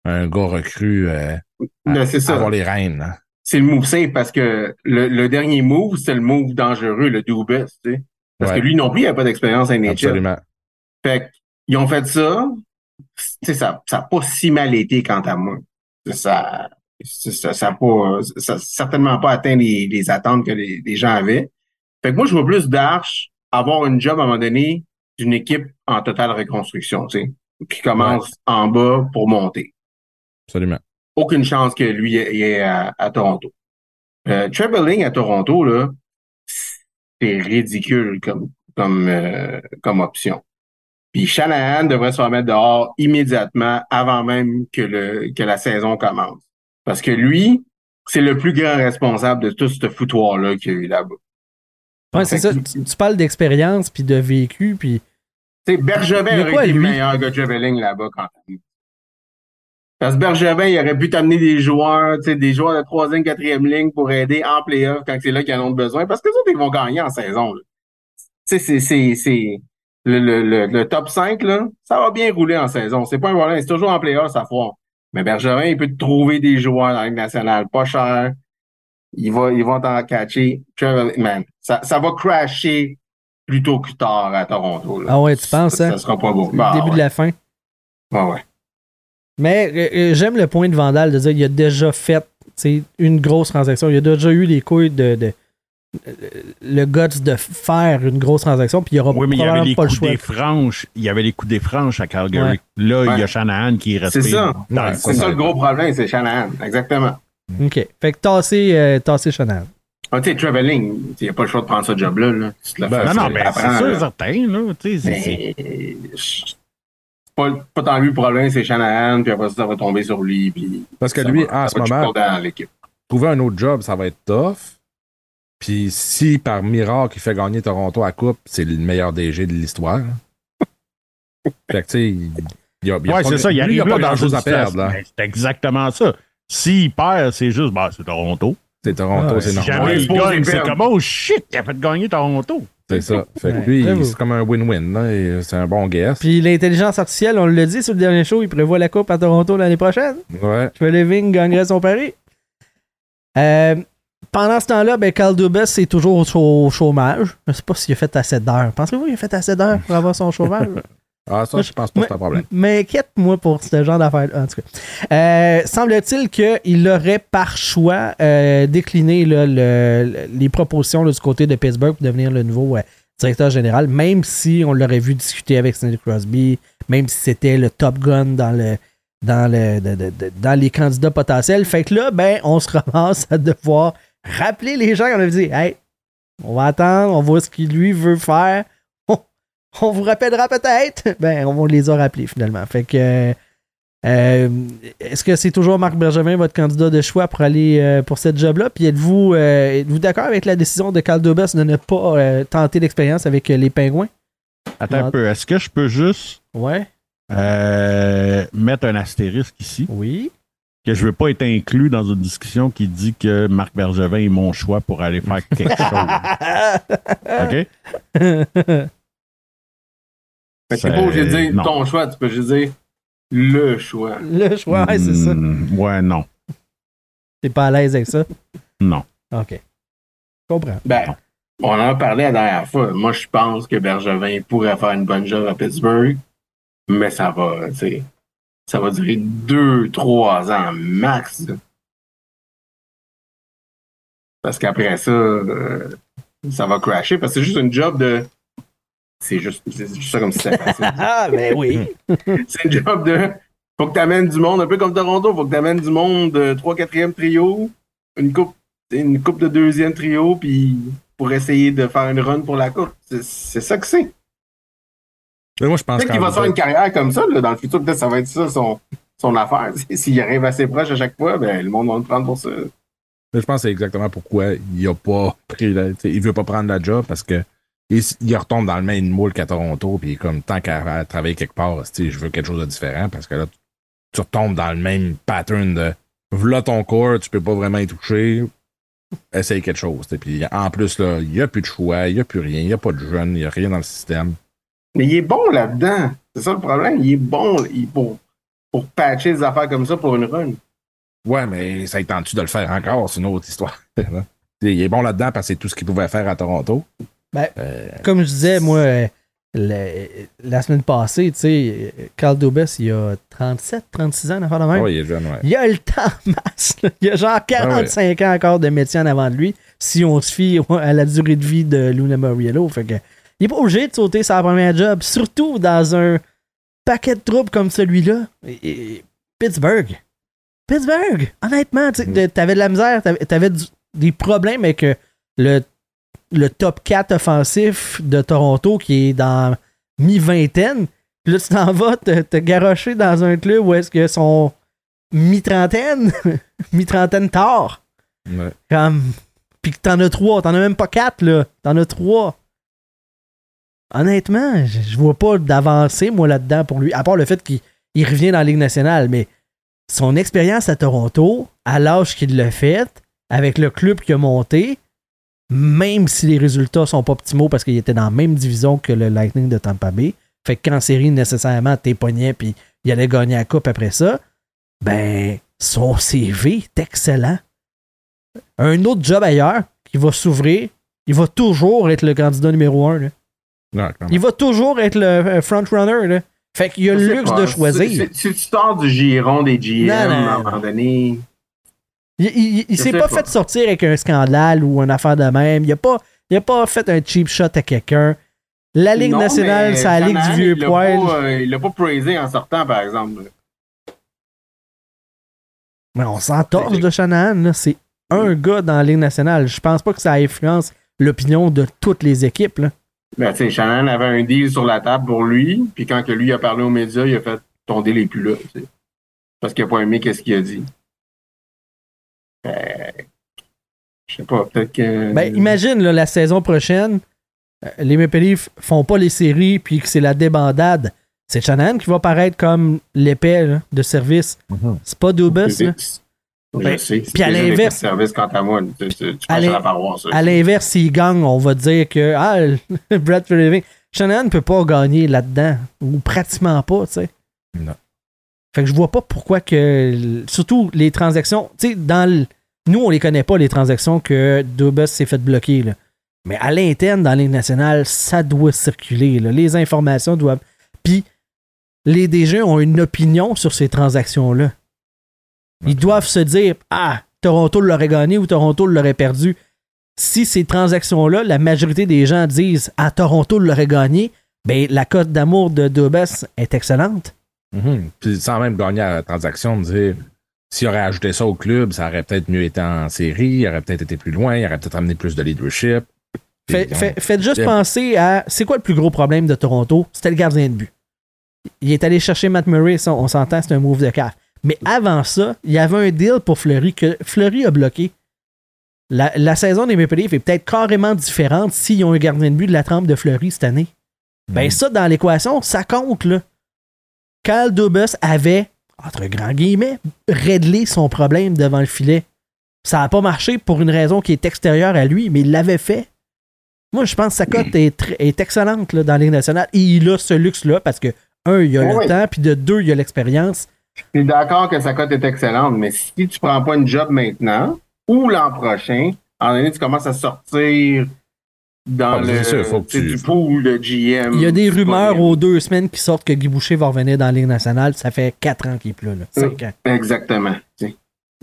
un gars recru euh, Ben, ça. avoir les rênes. hein. C'est le move safe parce que le, le dernier move, c'est le move dangereux, le do best, tu sais. Parce Ouais. que lui non plus, il n'a pas d'expérience à NHL. Absolument. Fait qu'ils ont fait ça. Tu sais, ça ça n'a pas si mal été quant à moi. Ça ça, ça pas ça certainement pas atteint les, les attentes que les, les gens avaient. Fait que moi, je vois plus d'Arche avoir une job à un moment donné d'une équipe en totale reconstruction, tu sais, qui commence en bas pour monter. Absolument. Aucune chance que lui ait- ait à, à Toronto. Euh, Traveling à Toronto, là, c'est ridicule comme, comme, euh, comme option. Puis Shanahan devrait se remettre dehors immédiatement avant même que, le, que la saison commence. Parce que lui, c'est le plus grand responsable de tout ce foutoir-là qu'il y a eu là-bas. Ouais, c'est ça. Tu, tu parles d'expérience, puis de vécu, puis Tu sais, Bergevin aurait été meilleur que Traveling là-bas quand même. Parce que Bergevin, il aurait pu t'amener des joueurs, tu sais, des joueurs de troisième, quatrième ligne pour aider en playoff quand c'est là qu'ils en ont besoin. Parce que les autres, ils vont gagner en saison. là. Tu sais, c'est, c'est, c'est, le, le, le, le top 5, là, ça va bien rouler en saison. C'est pas un problème. C'est toujours en playoff, ça foire. Mais Bergevin, il peut te trouver des joueurs dans la Ligue nationale pas cher. ils vont, ils vont t'en catcher. Man, ça, ça va crasher plus tôt que tard à Toronto. là. Ah ouais, tu penses, ça, hein? ça sera pas beau. Bah, début ouais. de la fin. Ouais, ouais. Mais euh, euh, j'aime le point de Vandal de dire qu'il a déjà fait une grosse transaction. Il a déjà eu les couilles de. de- euh, le guts de faire une grosse transaction, puis il aura Oui, mais il y avait probablement les pas le coups choix. des franches. Il y avait les coups des franches à Calgary. Ouais. Là, il y a Shanahan qui est resté. C'est ça. Ouais, le C'est ça le gros problème, c'est Shanahan. Exactement. OK. Fait que tasser, euh, tasser Chanel. Ah, tu sais, Traveling, il n'y a pas le choix de prendre ce job-là. Là. Tu te le Ben, Non, non, l'apprends, c'est sûr, certain, là. Mais c'est pas, pas tant lui le problème, c'est Shanahan, puis après ça, ça va tomber sur lui. Puis Parce que lui, va- en ce moment, trouver un autre job, ça va être tough. Puis si par miracle il fait gagner Toronto à Coupe, c'est le meilleur DG de l'histoire. fait que tu sais, il y a, y a Ouais, pas- c'est ça. Il lui, arrive il y a pas dans grand chose une à perdre. C'est exactement ça. S'il perd, c'est juste, bah, c'est Toronto. C'est Toronto, Ah, c'est Si normal. jamais il gagne, c'est comme, oh shit, il a fait gagner Toronto. C'est ça. Fait que Ouais, lui, c'est comme un win-win. C'est un bon guess. Puis l'intelligence artificielle, on l'a dit sur le dernier show, il prévoit la coupe à Toronto l'année prochaine. Ouais. Living gagnerait son pari. Euh, pendant ce temps-là, ben, Carl Dubas est toujours au chômage. Je sais pas s'il a fait assez d'heures. Pensez-vous qu'il a fait assez d'heures pour avoir son chômage? Ah, ça, je pense pas que c'est un problème. Mais inquiète-moi pour ce genre d'affaires. En tout cas. Euh, semble-t-il qu'il aurait par choix euh, décliné là, le- le- les propositions là, du côté de Pittsburgh pour devenir le nouveau euh, directeur général, même si on l'aurait vu discuter avec Sidney Crosby, même si c'était le top gun dans le dans le de- de- de- dans les candidats potentiels. Fait que là, ben, on se ramasse à devoir rappeler les gens qu'on avait dit Hey, on va attendre, on voit ce qu'il lui veut faire. On, vous rappellera peut-être. Ben, on les a rappelés finalement. Fait que euh, est-ce que c'est toujours Marc Bergevin, votre candidat de choix pour aller euh, pour cette job-là? Puis êtes-vous euh, d'accord avec la décision de Carl Dubas de ne pas euh, tenter l'expérience avec euh, les pingouins? Attends un peu. Est-ce que je peux juste Ouais. euh, mettre un astérisque ici? Oui. Que je veux pas être inclus dans une discussion qui dit que Marc Bergevin est mon choix pour aller faire quelque chose. OK? Fait que t'es pas obligé de dire Non. ton choix, tu peux juste dire le choix. Le choix, ouais, c'est ça. Hmm, Ouais, non. T'es pas à l'aise avec ça? Non. OK. Je comprends. Ben, on en a parlé la dernière fois. Moi, je pense que Bergevin pourrait faire une bonne job à Pittsburgh, mais ça va, tu sais, ça va durer deux, trois ans max. Parce qu'après ça, euh, ça va crasher, parce que c'est juste une job de. C'est juste, c'est juste ça comme si c'était facile. Ah, ben oui. c'est une job de. Faut que tu amènes du monde, un peu comme Toronto, faut que tu amènes du monde de 3 4e trio, une coupe, une coupe de deuxième trio, puis pour essayer de faire une run pour la coupe. C'est ça que c'est. Mais moi, je pense Peut-être qu'il va faire une carrière comme ça, là, dans le futur, peut-être ça va être ça son, son affaire. S'il arrive assez proche à chaque fois, ben le monde va le prendre pour ça. Mais je pense que c'est exactement pourquoi il a pas pris la, il veut pas prendre la job parce que il, il retombe dans le même moule qu'à Toronto puis comme tant qu'à travailler quelque part, je veux quelque chose de différent parce que là tu, tu retombes dans le même pattern de voilà ton corps, tu peux pas vraiment y toucher. Essaye quelque chose. Puis en plus, là, il n'y a plus de choix, il n'y a plus rien, il n'y a pas de jeunes, il n'y a rien dans le système. Mais il est bon là-dedans. C'est ça le problème. Il est bon il- pour, pour patcher des affaires comme ça pour une run. Ouais, mais ça tente-tu de le faire encore? C'est une autre histoire. il est bon là-dedans parce que c'est tout ce qu'il pouvait faire à Toronto. Ben, Euh, Comme je disais, moi, euh, le- la semaine passée, tu sais, Carl Dubas, il a 37, 36 ans, d'affaire de même. ouais, il est jeune, ouais. Il a le temps masse. là. Il a genre 45 ans encore de métier en avant de lui, si on se fie à la durée de vie de Luna Moriello. Fait que, il est pas obligé de sauter sa première job, surtout dans un paquet de troupes comme celui-là. Pittsburgh. Pittsburgh, honnêtement, tu Mm. de- t'avais de la misère, t'avais, t'avais du- des problèmes avec euh, le, le top 4 offensif de Toronto qui est dans mi-vingtaine. Puis là, tu t'en vas te, te garrocher dans un club où est-ce que son mi-trentaine, mi-trentaine tard. Ouais. Comme. Puis que t'en as trois, t'en as même pas quatre, là. T'en as trois. Honnêtement, je, je vois pas d'avancée, moi, là-dedans pour lui. À part le fait qu'il il revient dans la Ligue nationale, mais son expérience à Toronto, à l'âge qu'il l'a fait, avec le club qu'il a monté, même si les résultats sont pas optimaux parce qu'il était dans la même division que le Lightning de Tampa Bay, fait qu'en série, nécessairement, t'es pogné puis il allait gagner la coupe après ça, ben, son CV est excellent. un autre job ailleurs qui va s'ouvrir, il va toujours être le candidat numéro un. là. Non, clairement. Il va toujours être le euh, front-runner. là. Fait qu'il y a le luxe pas. de Si- choisir. Si, si tu sors du giron des GM, Non, non. à un moment donné? Il, il- s'est pas, pas. fait sortir avec un scandale ou une affaire de même. Il a pas, il a pas fait un cheap shot à quelqu'un. La Ligue Non, nationale, c'est la Ligue du vieux il poil. pas, euh, il l'a pas praisé en sortant, par exemple. Mais on s'entorche de Shanahan. C'est un gars dans la Ligue nationale. Je pense pas que ça influence l'opinion de toutes les équipes. là. Ben, tu Shannon avait un deal sur la table pour lui, puis quand que lui a parlé aux médias, il a fait ton deal est plus là. Parce qu'il a pas aimé qu'est-ce qu'il a dit. Ben, je sais pas, peut-être que. Ben, imagine là, la saison prochaine, euh, les Maple Leafs font pas les séries puis que c'est la débandade. C'est Shanahan qui va paraître comme l'épée de service. Mhm. C'est pas. Je Ben, puis à l'inverse- quant à moi. Tu, tu, tu À penses à l'in- la paroisse. ça. À l'inverse, s'il gagne, on va dire que ah, Brad Irving. Shanahan ne peut pas gagner là-dedans. Ou pratiquement pas, tu sais. Non. Fait que je vois pas pourquoi que. Surtout les transactions. Tu sais, dans le. Nous, on les connaît pas, les transactions que Dubas s'est fait bloquer. Là. Mais à l'interne, dans nationale, ça doit circuler. là. Les informations doivent. Puis, les DG ont une opinion sur ces transactions-là. Ils doivent se dire Ah, Toronto l'aurait gagné ou Toronto l'aurait perdu. Si ces transactions-là, la majorité des gens disent Ah, Toronto l'aurait gagné, ben la cote d'amour de Dubas est excellente. Mhm. Puis sans même gagner à la transaction, de dire s'il aurait ajouté ça au club, ça aurait peut-être mieux été en série, il aurait peut-être été plus loin, il aurait peut-être amené plus de leadership. Fait- on- fait- faites juste penser à c'est quoi le plus gros problème de Toronto? C'était le gardien de but. Il est allé chercher Matt Murray, ça, on s'entend, c'est un move de caf. Mais avant ça, il y avait un deal pour Fleury que Fleury a bloqué. La, la saison des Maple Leafs est peut-être carrément différente s'ils ont un gardien de but de la trempe de Fleury cette année. Ben Mhm. ça, dans l'équation, ça compte, là. Carl Dubas avait, entre grands guillemets, réglé son problème devant le filet. Ça n'a pas marché pour une raison qui est extérieure à lui, mais il l'avait fait. Moi, je pense que sa cote est, tr- est excellente là, dans la Ligue nationale. Et il a ce luxe-là parce que, un, il a le temps, puis de deux, il a l'expérience. Je suis d'accord que sa cote est excellente, mais si tu prends pas une job maintenant ou l'an prochain, en année, tu commences à sortir dans Ah, le c'est sûr, faut que tu sais, tu- du pool de GM. Il y a des rumeurs aux deux semaines qui sortent que Guy Boucher va revenir dans la Ligue nationale. Ça fait quatre ans qu'il est plus là. là. Cinq ans. Exactement.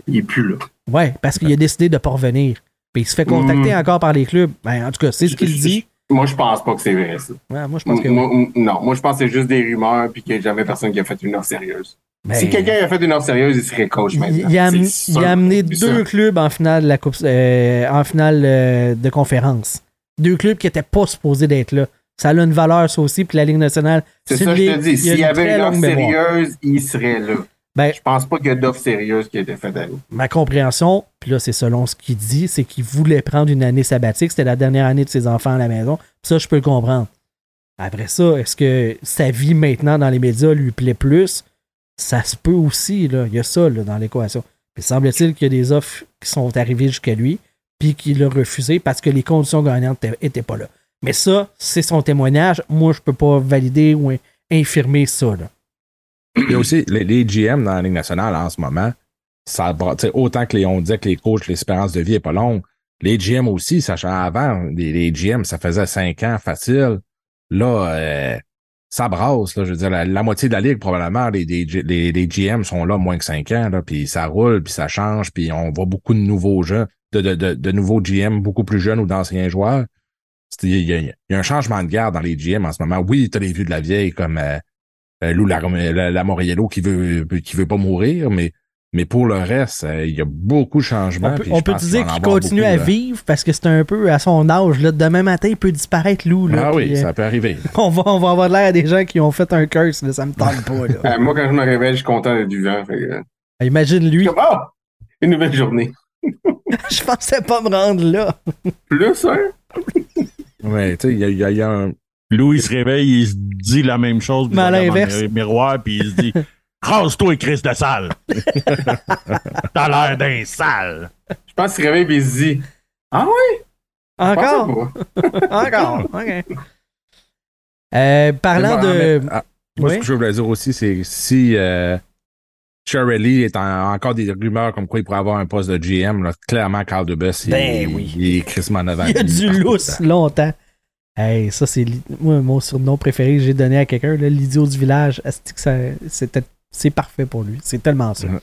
Il est plus là. Ouais, parce qu'il a décidé de ne pas revenir. Puis il se fait contacter Mm. encore par les clubs. Ben, en tout cas, c'est ce qu'il dit. Moi, je pense pas que c'est vrai, ça. Ouais, moi, je pense que Moi- oui. non, moi, je pense que c'est juste des rumeurs puis qu'il n'y a jamais personne qui a fait une offre sérieuse. Ben, si quelqu'un a fait une offre sérieuse, il serait coach il, maintenant. il a, C'est am- sûr, il a amené deux sûr. clubs en finale de la coupe, euh, en finale euh, de conférence. Deux clubs qui n'étaient pas supposés d'être là. Ça a une valeur, ça aussi, puis la Ligue nationale. C'est ça, je te dis. il S'il y avait une offre sérieuse, il serait là. Ben, Je pense pas qu'il y a d'offre sérieuse qui a été faite à lui. ma compréhension, puis là, c'est selon ce qu'il dit, c'est qu'il voulait prendre une année sabbatique. C'était la dernière année de ses enfants à la maison. Ça, je peux le comprendre. Après ça, est-ce que sa vie maintenant dans les médias lui plaît plus? Ça se peut aussi, là. Il y a ça, là, dans l'équation. Puis semble-t-il qu'il y a des offres qui sont arrivées jusqu'à lui, puis qu'il a refusé parce que les conditions gagnantes n'étaient pas là. Mais ça, c'est son témoignage. Moi, je peux pas valider ou infirmer ça, là. Il y a aussi les, GM dans la Ligue nationale en ce moment. Ça, autant que on disait que les coachs, l'espérance de vie est pas longue. Les GM aussi, sachant avant, les, GM, ça faisait cinq ans facile. Là, euh, ça brasse. Là, je veux dire, la, moitié de la ligue, probablement, les, les, GM sont là moins que cinq ans. Puis ça roule, puis ça change, puis on voit beaucoup de nouveaux jeux, de, de, de, de nouveaux GM beaucoup plus jeunes ou d'anciens joueurs. Il y, a, il y a un changement de garde dans les GM en ce moment. Oui, tu as les vues de la vieille comme euh, euh, Lou la, la, la Moriello qui veut qui veut pas mourir, mais mais pour le reste, euh, il y a beaucoup de changements. On peut, on peut pense dire qu'il continue beaucoup, à là. vivre parce que c'est un peu à son âge. Là. Demain matin, il peut disparaître, Lou. Là, Ah oui, euh, ça peut arriver. on, va, on va avoir l'air des gens qui ont fait un curse. Là, ça me tente pas. Là. Euh, moi, quand je me réveille, je suis content d'être. Fait euh, Imagine lui. comme, oh! Une nouvelle journée. Je pensais pas me rendre là. Plus, hein? Ouais, tu sais, il y a, y y un. Louis il se réveille, il se dit la même chose. puis Mais à l'inverse. le miroir, puis il se dit Rase-toi, Chris de sale. T'as l'air d'un sale. Je pense qu'il se réveille et il se dit Ah ouais? Encore? Encore. OK. Euh, parlant de. mais- ah, moi, Oui? ce que je voulais dire aussi, c'est si euh, Shirley est en- encore des rumeurs comme quoi il pourrait avoir un poste de GM. Là. Clairement, Carl Dubus, il, Ben oui. il est crissement devant Il y a du lousse longtemps. Hey, ça, c'est moi, mon surnom préféré que j'ai donné à quelqu'un, l'idiot du village. C'est parfait pour lui. C'est tellement ça. Mhm.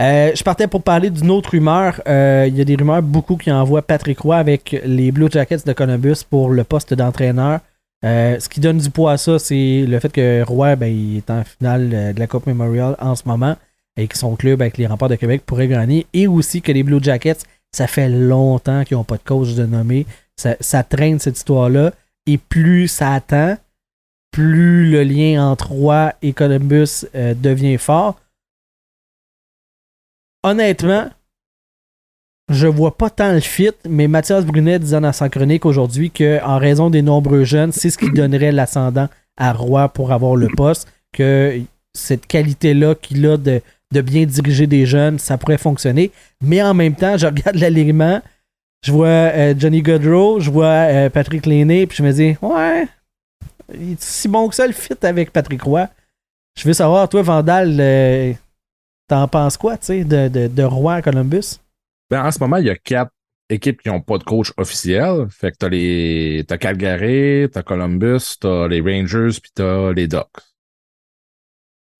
Euh, je partais pour parler d'une autre rumeur. Euh, Il y a des rumeurs beaucoup qui envoient Patrick Roy avec les Blue Jackets de Columbus pour le poste d'entraîneur. Euh, ce qui donne du poids à ça, c'est le fait que Roy ben, est en finale euh, de la Coupe Memorial en ce moment et que son club avec les remparts de Québec pourrait gagner. Et aussi que les Blue Jackets, ça fait longtemps qu'ils n'ont pas de coach de nommer. Ça, ça traîne cette histoire-là. Et plus ça attend, plus le lien entre Roy et Columbus euh, devient fort. Honnêtement, je vois pas tant le fit, mais Mathias Brunet disait dans sa chronique aujourd'hui qu'en raison des nombreux jeunes, c'est ce qui donnerait l'ascendant à Roy pour avoir le poste, que cette qualité-là qu'il a de, bien diriger des jeunes, ça pourrait fonctionner. Mais en même temps, je regarde l'alignement, je vois euh, Johnny Godrow, je vois euh, Patrick Lainé, puis je me dis, ouais, il est si bon que ça le fit avec Patrick Roy. Je veux savoir, toi, Vandal, euh, t'en penses quoi, tu sais, de, de, de Roy à Columbus? Ben, en ce moment, il y a quatre équipes qui n'ont pas de coach officiel. Fait que t'as les. T'as Calgary, t'as Columbus, t'as les Rangers, puis t'as les Ducks.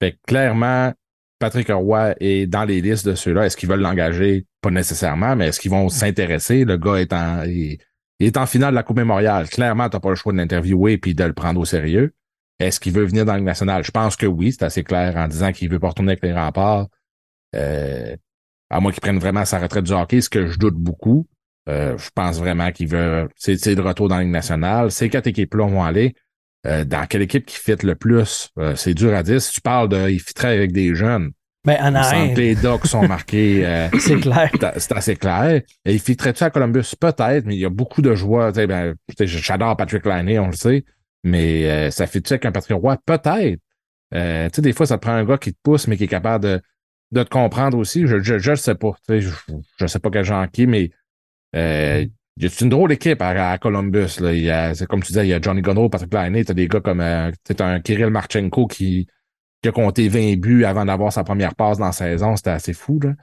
Fait que clairement, Patrick Roy est dans les listes de ceux-là. Est-ce qu'ils veulent l'engager? Pas nécessairement, mais est-ce qu'ils vont s'intéresser? Le gars est en. Il, est en finale de la Coupe Mémoriale. Clairement, t'as pas le choix de l'interviewer puis de le prendre au sérieux. Est-ce qu'il veut venir dans le national? Je pense que oui, c'est assez clair en disant qu'il veut pas retourner avec les remparts. Euh, à moins qu'il prenne vraiment sa retraite du hockey, ce que je doute beaucoup. Euh, je pense vraiment qu'il veut. C'est le retour dans la Ligue nationale. Ces quatre équipes-là vont aller. Euh, dans quelle équipe qui fit le plus? Euh, c'est dur à dire. Si tu parles de. Il fitterait avec des jeunes. Ben, semble Anaheim, que les docs sont marqués. euh, c'est clair. c'est assez clair. Et il fitterait-tu à Columbus? Peut-être, mais il y a beaucoup de joueurs. Ben, J'adore Patrick Liney, on le sait. Mais euh, ça fit-tu avec un Patrick Roy? Peut-être. Euh, tu sais, des fois, ça te prend un gars qui te pousse, mais qui est capable de, de te comprendre aussi. Je je, je le sais pas. Tu sais, je, je sais pas quel genre qui, mais euh, il y a une drôle d'équipe à, à Columbus. Là? Il y a, c'est comme tu disais, il y a Johnny Gonneau, Patrick Liney, t'as des gars comme euh, t'as un Kirill Marchenko qui, qui a compté 20 buts avant d'avoir sa première passe dans la saison. C'était assez fou. Là.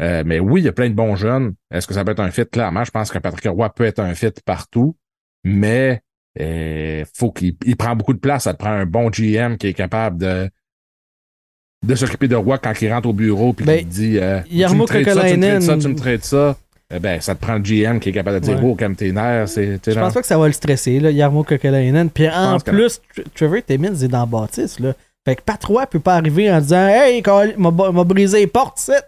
Euh, mais oui, il y a plein de bons jeunes. Est-ce que ça peut être un fit? Clairement, je pense que Patrick Roy peut être un fit partout, mais euh, faut qu'il il prend beaucoup de place. Ça te prend un bon GM qui est capable de de s'occuper de Roy quand il rentre au bureau puis Ben, qu'il dit euh, tu me traites ça, tu me traites ça, tu me traites ça? Eh ben, ça te prend le GM qui est capable de dire Ouais. Oh, comme tes nerfs, Je pense pas que ça va le stresser, là, Yarmo Kokalainen. Puis en que plus, Tr- Trevor Timmins est dans la bâtisse, là. Fait que Patrois peut pas arriver en disant Hey, m'a brisé les portes, c'est.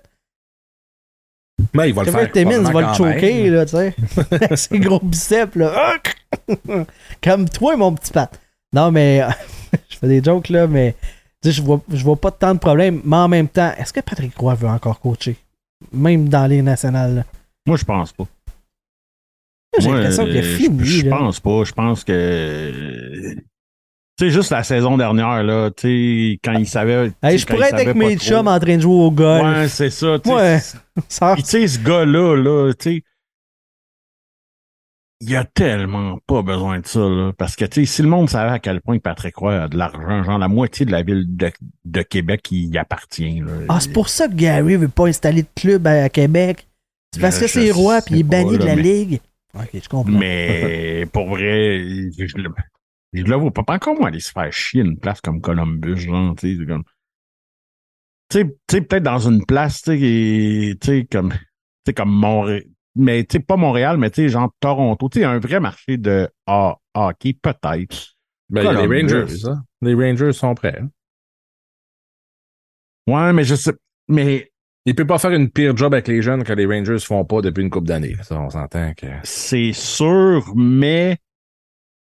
Mais il va le Trevor faire. Timmins va le choquer, là, tu sais. Avec ses gros biceps, là. Comme toi, mon petit pat. Non, mais. je fais des jokes, là, mais. Je vois, je vois pas tant de problèmes. Mais en même temps, est-ce que Patrick Roy veut encore coacher? Même dans les nationales, là. Moi, je pense pas. J'ai l'impression qu'il a euh, fini. Je là. pense pas. Je pense que. Tu sais, juste la saison dernière, là, tu sais, quand il savait. Hey, je pourrais être avec mes chums en train de jouer au golf. Ouais, c'est ça. Ouais. Ça- tu sais, ce gars-là, là, tu sais, il a tellement pas besoin de ça, là. Parce que, tu sais, si le monde savait à quel point Patrick Roy a de l'argent, genre la moitié de la ville de, de Québec qui y appartient, là. Ah, c'est pour ça que Gary veut pas installer de club à, à Québec. C'est parce que c'est roi puis il est banni de la mais- ligue. Ok, je comprends. Mais pour vrai, je, je le, je le vois pas. Encore moi aller se faire chier une place comme Columbus, genre, tu sais, comme. Tu sais, peut-être dans une place, tu sais, qui- tu sais, comme, tu sais, comme Montréal. Mais tu sais, pas Montréal, mais tu sais, genre Toronto. Tu sais, un vrai marché de ho- hockey, peut-être. Ben, les. Rangers, hein. Les Rangers sont prêts. hein. Ouais, mais je sais. Mais Il peut pas faire une pire job avec les jeunes que les Rangers font pas depuis une couple d'années. Ça, on s'entend que. c'est sûr, mais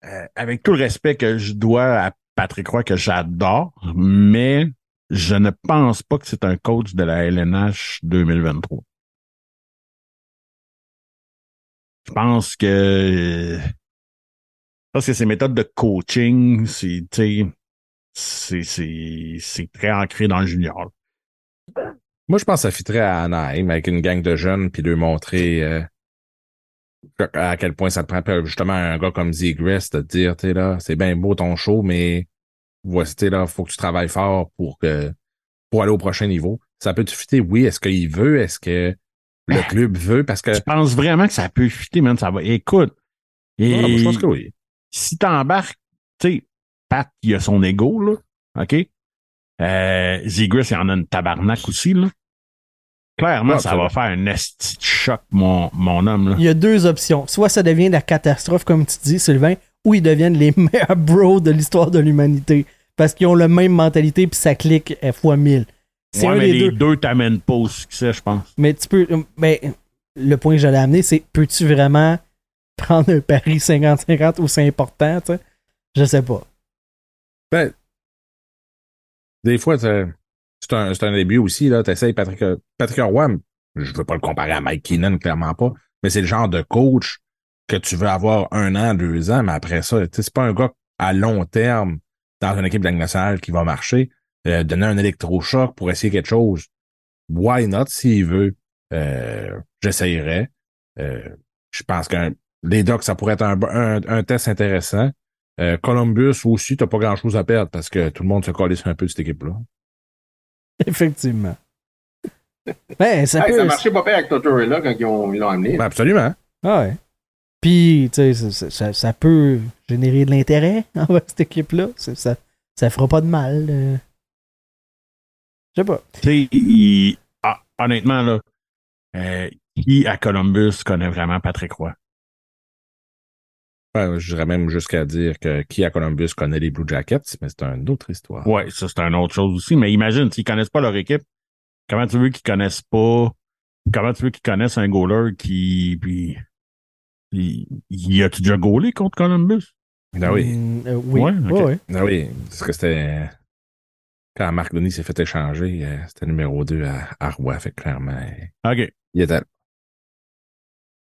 euh, avec tout le respect que je dois à Patrick Roy, que j'adore, mais je ne pense pas que c'est un coach de la LNH 2023. Je pense que je pense que ses méthodes de coaching, c'est c'est très ancré dans le junior. Moi, je pense que ça fitterait à Anaheim avec une gang de jeunes puis de montrer euh, à quel point ça te prend justement un gars comme Zegras de te dire, tu là, c'est bien beau ton show, mais voici, là, faut que tu travailles fort pour que pour aller au prochain niveau. Ça peut te fitter, oui. Est-ce qu'il veut? Est-ce que le club veut? Parce que. Je pense vraiment que ça peut fitter, man? Ça va. Écoute. Et Non, moi, je pense que oui. si t'embarques, tu sais, Pat, il a son ego, là. OK? Euh, Zegris, il en a une tabarnak aussi, là. Clairement, Ouais, ça va faire un esti de choc, mon, mon homme, là. Il y a deux options. Soit ça devient la catastrophe, comme tu dis, Sylvain, ou ils deviennent les meilleurs bros de l'histoire de l'humanité. Parce qu'ils ont la même mentalité, puis ça clique fois mille. C'est Ouais, un mais des les deux. deux, t'amènent pas au succès, je pense. Mais tu peux. Mais le point que j'allais amener, c'est peux-tu vraiment prendre un pari 50-50 ou c'est important, tu sais? Je sais pas. Ben, des fois, c'est un, c'est un début aussi, là. T'essayes Patrick, Patrick Roy, je veux pas le comparer à Mike Keenan, clairement pas, mais c'est le genre de coach que tu veux avoir un an, deux ans, mais après ça, tu sais, c'est pas un gars à long terme dans une équipe de nationale qui va marcher. Euh, donner un électrochoc pour essayer quelque chose. Why not s'il veut? Euh, J'essayerais. Euh, je pense que les docs, ça pourrait être un, un, un test intéressant. Euh, Columbus aussi, t'as pas grand chose à perdre parce que tout le monde se calisse un peu de cette équipe-là. Effectivement. Ben, ça Hey, peut. ça marchait pas pire avec Totorella quand ils ont- ils l'ont amené. Ben, absolument. Ah ouais. Puis, tu sais, ça, ça- ça- peut générer de l'intérêt envers cette équipe-là. Ça, ça, ça fera pas de mal. Je sais pas. Tu sais, il- ah, honnêtement, là, euh, qui à Columbus connaît vraiment Patrick Roy? Ben, je dirais même jusqu'à dire que qui à Columbus connaît les Blue Jackets, mais c'est une autre histoire. Ouais, ça, c'est une autre chose aussi. Mais imagine, s'ils connaissent pas leur équipe, comment tu veux qu'ils connaissent pas, comment tu veux qu'ils connaissent un goaler qui, puis, il, il a-tu déjà goalé contre Columbus? Ben oui. Mm, euh, oui. Ouais. Ouais, ouais. Ben oui. Parce que c'était. Quand Marc Denis s'est fait échanger, euh, c'était numéro 2 à, à Roy. Fait clairement, euh, OK. il était.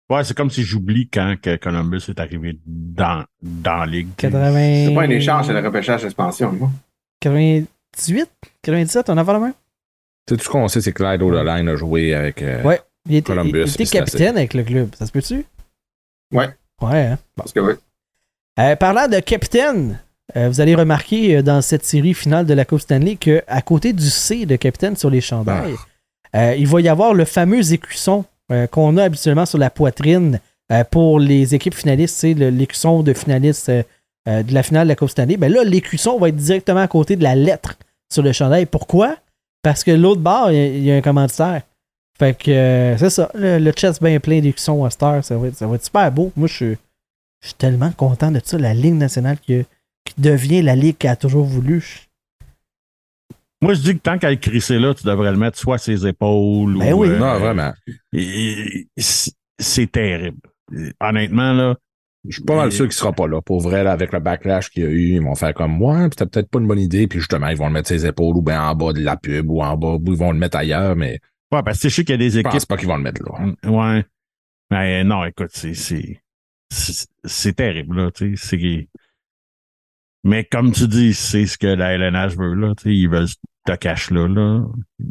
Ouais, c'est comme si j'oublie quand que Columbus est arrivé dans, dans la ligue. tu sais. 80... C'est pas un échange, c'est le repêchage d'expansion. moi. 98? 97, on a fait la main? Tu sais, tout ce qu'on sait, c'est que Clyde O'Doline a joué avec. euh, Ouais. Il était, Columbus, il- il était c'est capitaine avec le club. Ça se peut-tu? Ouais. Ouais, hein? Parce que oui. Euh, parlant de capitaine, euh, vous allez remarquer euh, dans cette série finale de la Coupe Stanley qu'à côté du C de capitaine sur les chandails, euh, il va y avoir le fameux écusson qu'on a habituellement sur la poitrine pour les équipes finalistes, c'est l'écusson de finaliste de la finale de la Coupe Stanley. Ben là, l'écusson va être directement à côté de la lettre sur le chandail. Pourquoi? Parce que l'autre bord, il y a- a un commanditaire. Fait que euh, c'est ça, le, le chest bien plein d'écussons à Star, ça va, être, ça va être super beau. Moi, je suis je suis tellement content de ça, la Ligue nationale qui, qui devient la Ligue qu'elle a toujours voulu. Je- Moi, je dis que tant qu'à le crisser là, tu devrais le mettre soit à ses épaules Ben ou. oui. euh, Non, vraiment. c'est terrible. Honnêtement, là. Je suis pas mal sûr qu'il sera pas là. Pour vrai, là, avec le backlash qu'il y a eu, ils vont faire comme moi. C'était peut-être pas une bonne idée. Puis justement, ils vont le mettre sur ses épaules ou bien en bas de la pub ou en bas, ou ils vont le mettre ailleurs, mais Ouais, parce que je sais qu'il y a des je équipes. pense pas qu'ils vont le mettre là. Mm, Ouais. Mais non, écoute, c'est, c'est, c'est, c'est terrible, là, tu sais. c'est- Mais comme tu dis, c'est ce que la LNH veut, là, tu sais. Ils veulent te cache là, là.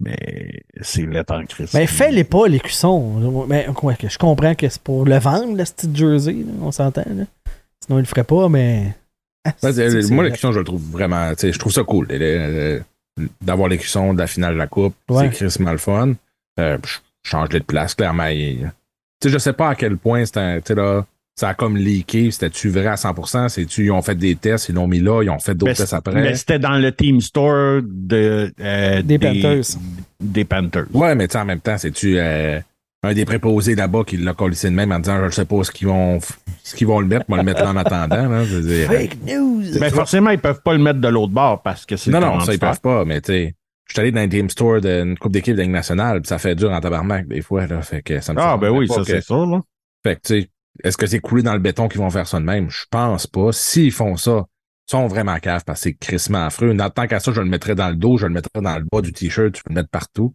Mais c'est lettre en crise. Ben, fais-les pas, l'écusson. Mais, ouais, que je comprends que c'est pour le vendre, le style jersey, là, on s'entend. là. Sinon, il le ferait pas, mais. Ah, Ouais, c'est- c'est- c'est- moi, l'écusson, je le trouve vraiment, je trouve ça cool. D'avoir l'écusson de la finale de la Coupe, Ouais. c'est crissement le fun. Euh, je change de place, clairement. Tu sais, je sais pas à quel point c'est un, là, ça a comme leaké. C'était-tu vrai à 100%? C'est-tu, ils ont fait des tests, ils l'ont mis là, ils ont fait d'autres tests après? Mais c'était dans le team store de, euh, Des Panthers. Des Panthers. Ouais, mais tu sais, en même temps, c'est-tu euh, un des préposés là-bas qui l'a collé de même en disant, je sais pas ce qu'ils vont, f- ce qu'ils vont le mettre, moi le mettre là en attendant, là, je veux dire. Fake news! Ben, forcément, ils peuvent pas le mettre de l'autre bord parce que c'est Non, non, ça, ils peuvent pas, mais tu sais, je suis allé dans un game store d'une coupe d'équipe de Ligue nationale, puis ça fait dur en tabarnak, des fois, là, fait que ça me Ah, ben oui, ça, que- c'est sûr, là. Fait que, tu sais, est-ce que c'est coulé dans le béton qu'ils vont faire ça de même? Je pense pas. S'ils font ça, ils sont vraiment caves parce que c'est crissement affreux. En tant qu'à ça, je le mettrais dans le dos, je le mettrais dans le bas du t-shirt, tu peux le mettre partout.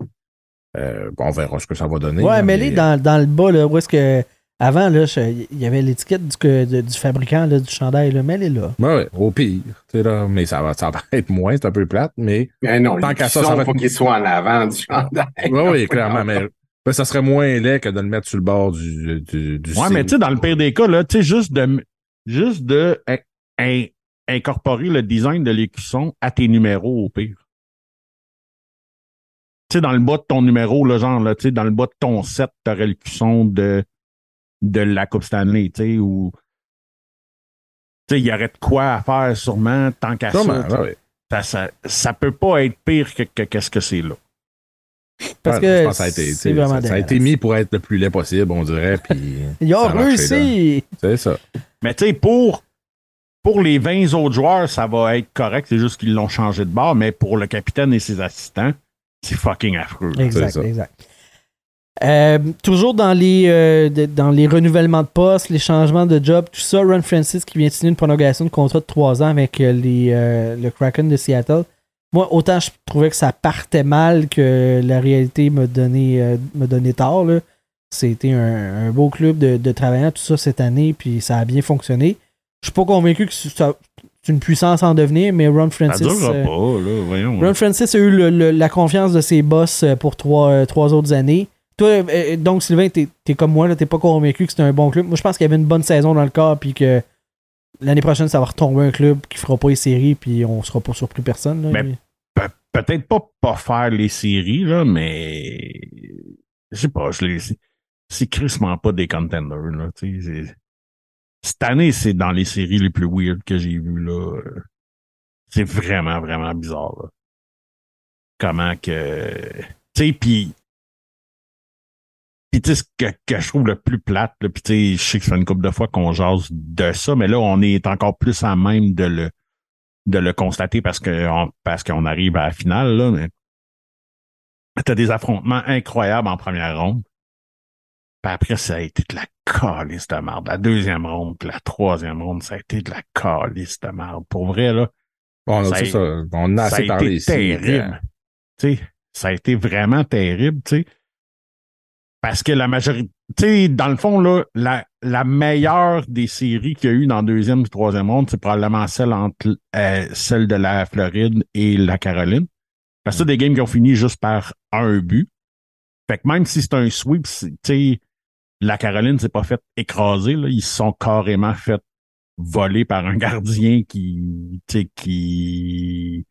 Euh, bon, on verra ce que ça va donner. Ouais, là, mais les dans, dans le bas, là, où est-ce que. Avant, là, il y avait l'étiquette du, de- du fabricant là, du chandail, là, mais elle est là. Ouais, au pire. tu sais, là, mais ça va, ça va être moins, c'est un peu plate, mais. Mais non, Tant qu'à ça, ça va faut être- qu'ils soient en avant du chandail. Oui, oui, clairement, mais ben, ça serait moins laid que de le mettre sur le bord du, du, du Ouais, mais tu sais, dans le pire des cas, là, tu sais, juste de, juste de in- in- incorporer le design de l'écusson à tes numéros au pire. tu sais, dans le bas de ton numéro, là, genre, là, tu sais, dans le bas de ton set, t'aurais le cusson de, de la Coupe Stanley, tu sais, ou. Tu sais, il y aurait de quoi à faire sûrement, tant qu'à ça. Ouais, ça, ça. ça peut pas être pire que que- qu'est-ce que c'est là. Parce que ça a été, ça, ça a mis pour être le plus laid possible, on dirait. Puis Ils ont réussi! c'est ça. Mais tu sais, pour, pour les 20 autres joueurs, ça va être correct. C'est juste qu'ils l'ont changé de bord. Mais pour le capitaine et ses assistants, c'est fucking affreux. Exact, exact. Euh, toujours dans les, euh, de- dans les renouvellements de postes, les changements de job, tout ça, Ron Francis qui vient de signer une prolongation de contrat de 3 ans avec euh, les, euh, le Kraken de Seattle. Moi, autant je trouvais que ça partait mal que la réalité me donnait, euh, me donnait tort. là. C'était un, un beau club de, de travailleurs, tout ça cette année, puis ça a bien fonctionné. Je suis pas convaincu que c'est ça- c'est une puissance en devenir, mais Ron Ça Francis. durera euh, pas, là. Voyons. Ron Francis a eu le- le- la confiance de ses boss euh, pour trois, euh, trois autres années. Toi, euh, donc, Sylvain, t'es es comme moi, là, t'es pas convaincu que c'était un bon club. Moi, je pense qu'il y avait une bonne saison dans le corps, puis que l'année prochaine, ça va retomber un club qui fera pas les séries, puis on sera pas surpris personne. là. Mais- Pe- Peut-être pas pas faire les séries, là, mais. Je sais pas, je les. c'est- crissement pas des contenders, là. Cette année, c'est dans les séries les plus weird que j'ai vues, là. C'est vraiment, vraiment bizarre, là. Comment que. Tu sais, puis. Puis, tu sais, ce que, que je trouve le plus plate, là, puis, tu sais, je sais que ça fait une couple de fois qu'on jase de ça, mais là, on est encore plus à même de le de le constater parce que on, parce qu'on arrive à la finale, là, mais t'as des affrontements incroyables en première ronde. Puis après, ça a été de la calice de merde. La deuxième ronde, puis la troisième ronde, ça a été de la calice de merde. Pour vrai, là, Bon, Ça a- c'est ça. On a ça a assez parlé été ici. euh, terrible. Ça a été vraiment terrible, tu sais. Parce que la majorité, tu sais, dans le fond, là, la, la meilleure des séries qu'il y a eu dans deuxième et troisième ronde, c'est probablement celle entre euh, celle de la Floride et la Caroline. Parce que c'est des games qui ont fini juste par un but. Fait que même si c'est un sweep, c'est- tu sais, la Caroline s'est pas fait écraser, là. Ils se sont carrément fait voler par un gardien qui, tu sais, qui,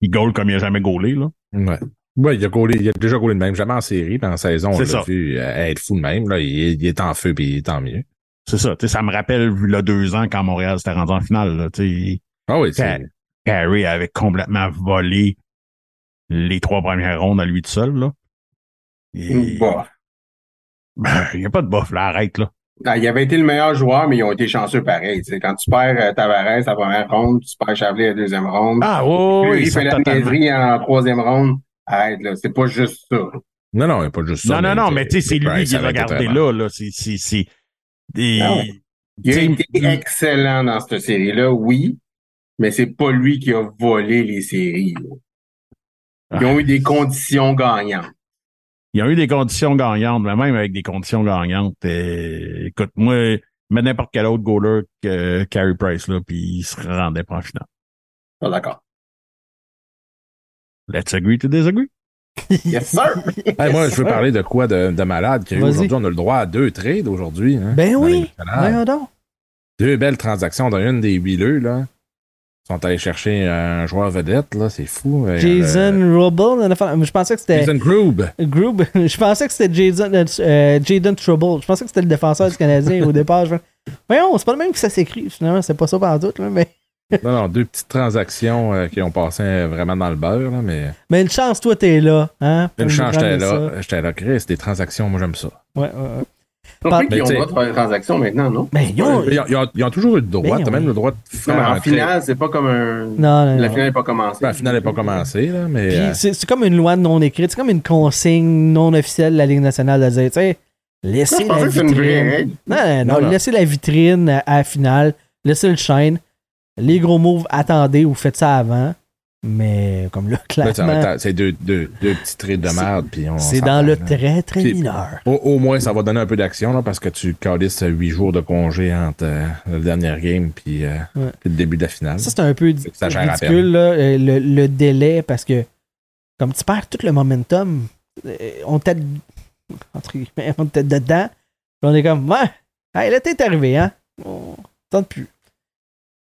il goal comme il a jamais gaulé, là. Ouais. Ouais, il a, gaulé- il a déjà gaulé de même, jamais en série, puis en saison, on l'a vu euh, être fou de même. Là, il, il est en feu, puis tant mieux. C'est ça, tu sais, ça me rappelle, vu là, deux ans, quand Montréal s'était rendu en finale, là, tu sais. Ah oui, Carey avait complètement volé les trois premières rondes à lui tout seul, là. Et- Bah. Ben, il n'y a pas de bof, là, arrête, là. Ah, il avait été le meilleur joueur, mais ils ont été chanceux pareil. tu sais. Quand tu perds euh, Tavares la première ronde, tu perds Chavelet la deuxième ronde. Ah, oui, Puis oui, il fait la en troisième ronde. Arrête, là. C'est pas juste ça. Non, non, il n'y a pas juste ça. Non, non, non, mais tu sais, c'est lui qui est regardé là, là. C'est, c'est, c'est, des- Ah. Il a été excellent dans cette série-là, oui, mais c'est pas lui qui a volé les séries. là. Ils ont eu des conditions gagnantes. Il y a eu des conditions gagnantes, mais même avec des conditions gagnantes, euh, écoute, moi, mais n'importe quel autre goaler que Carey Price, là, puis il se rendait pas en finale. Pas d'accord. Let's agree to disagree. Yes, sir! Hey, moi, je veux parler de quoi de, de malade qu'il y a eu Vas-y. aujourd'hui. On a le droit à deux trades aujourd'hui. hein, Ben oui, voyons donc. Deux belles transactions dans une des huileux, là. Ils sont allés chercher un joueur vedette, là. C'est fou. Euh, Jason le- Rubble, je pensais que c'était Jason Groob. Groob. Je pensais que c'était Jason, euh, Jaden Trouble. Je pensais que c'était le défenseur du Canadien au départ. Je... Voyons, c'est pas le même que ça s'écrit. Finalement, c'est pas ça par tout, là, mais. Non, non, deux petites transactions euh, qui ont passé euh, vraiment dans le beurre, là, mais Mais une chance, toi, t'es là. Hein, une chance, j'étais là. J'étais là, Chris, des transactions, moi, j'aime ça. Ouais, ouais, ouais. Pense qu'ils ont Mais le droit de faire des transactions maintenant, non? Ben, ils ont- Ils ont, ils ont- ils ont toujours eu le droit. Ben T'as même le droit de Non, faire mais en finale, c'est pas comme un. Non, non, La non. finale n'est pas commencée. Ben, la finale n'est pas commencée, là, mais. Puis euh, c'est c'est comme une loi non écrite. C'est comme une consigne non officielle de la Ligue nationale de dire, tu sais, laissez la pensais que c'était une vraie vitrine. règle. Non, non, Non, non. laissez la vitrine à, à la finale. Laissez le shine. Les gros moves, attendez ou faites ça avant. Mais comme là, là, clairement, c'est deux, deux, deux petits trades de merde. puis on c'est dans le là. très, très mineur. Au, au moins, ça va donner un peu d'action, parce que tu calisses huit jours de congé entre euh, le dernier game puis, euh, Ouais. le début de la finale. Ça, c'est un peu Ça ridicule, là, euh, le, le délai, parce que comme tu perds tout le momentum, euh, on t'aide entre guillemets, on t'aide dedans, puis on est comme, ouais, hey, là, t'es arrivé, hein? On tente plus.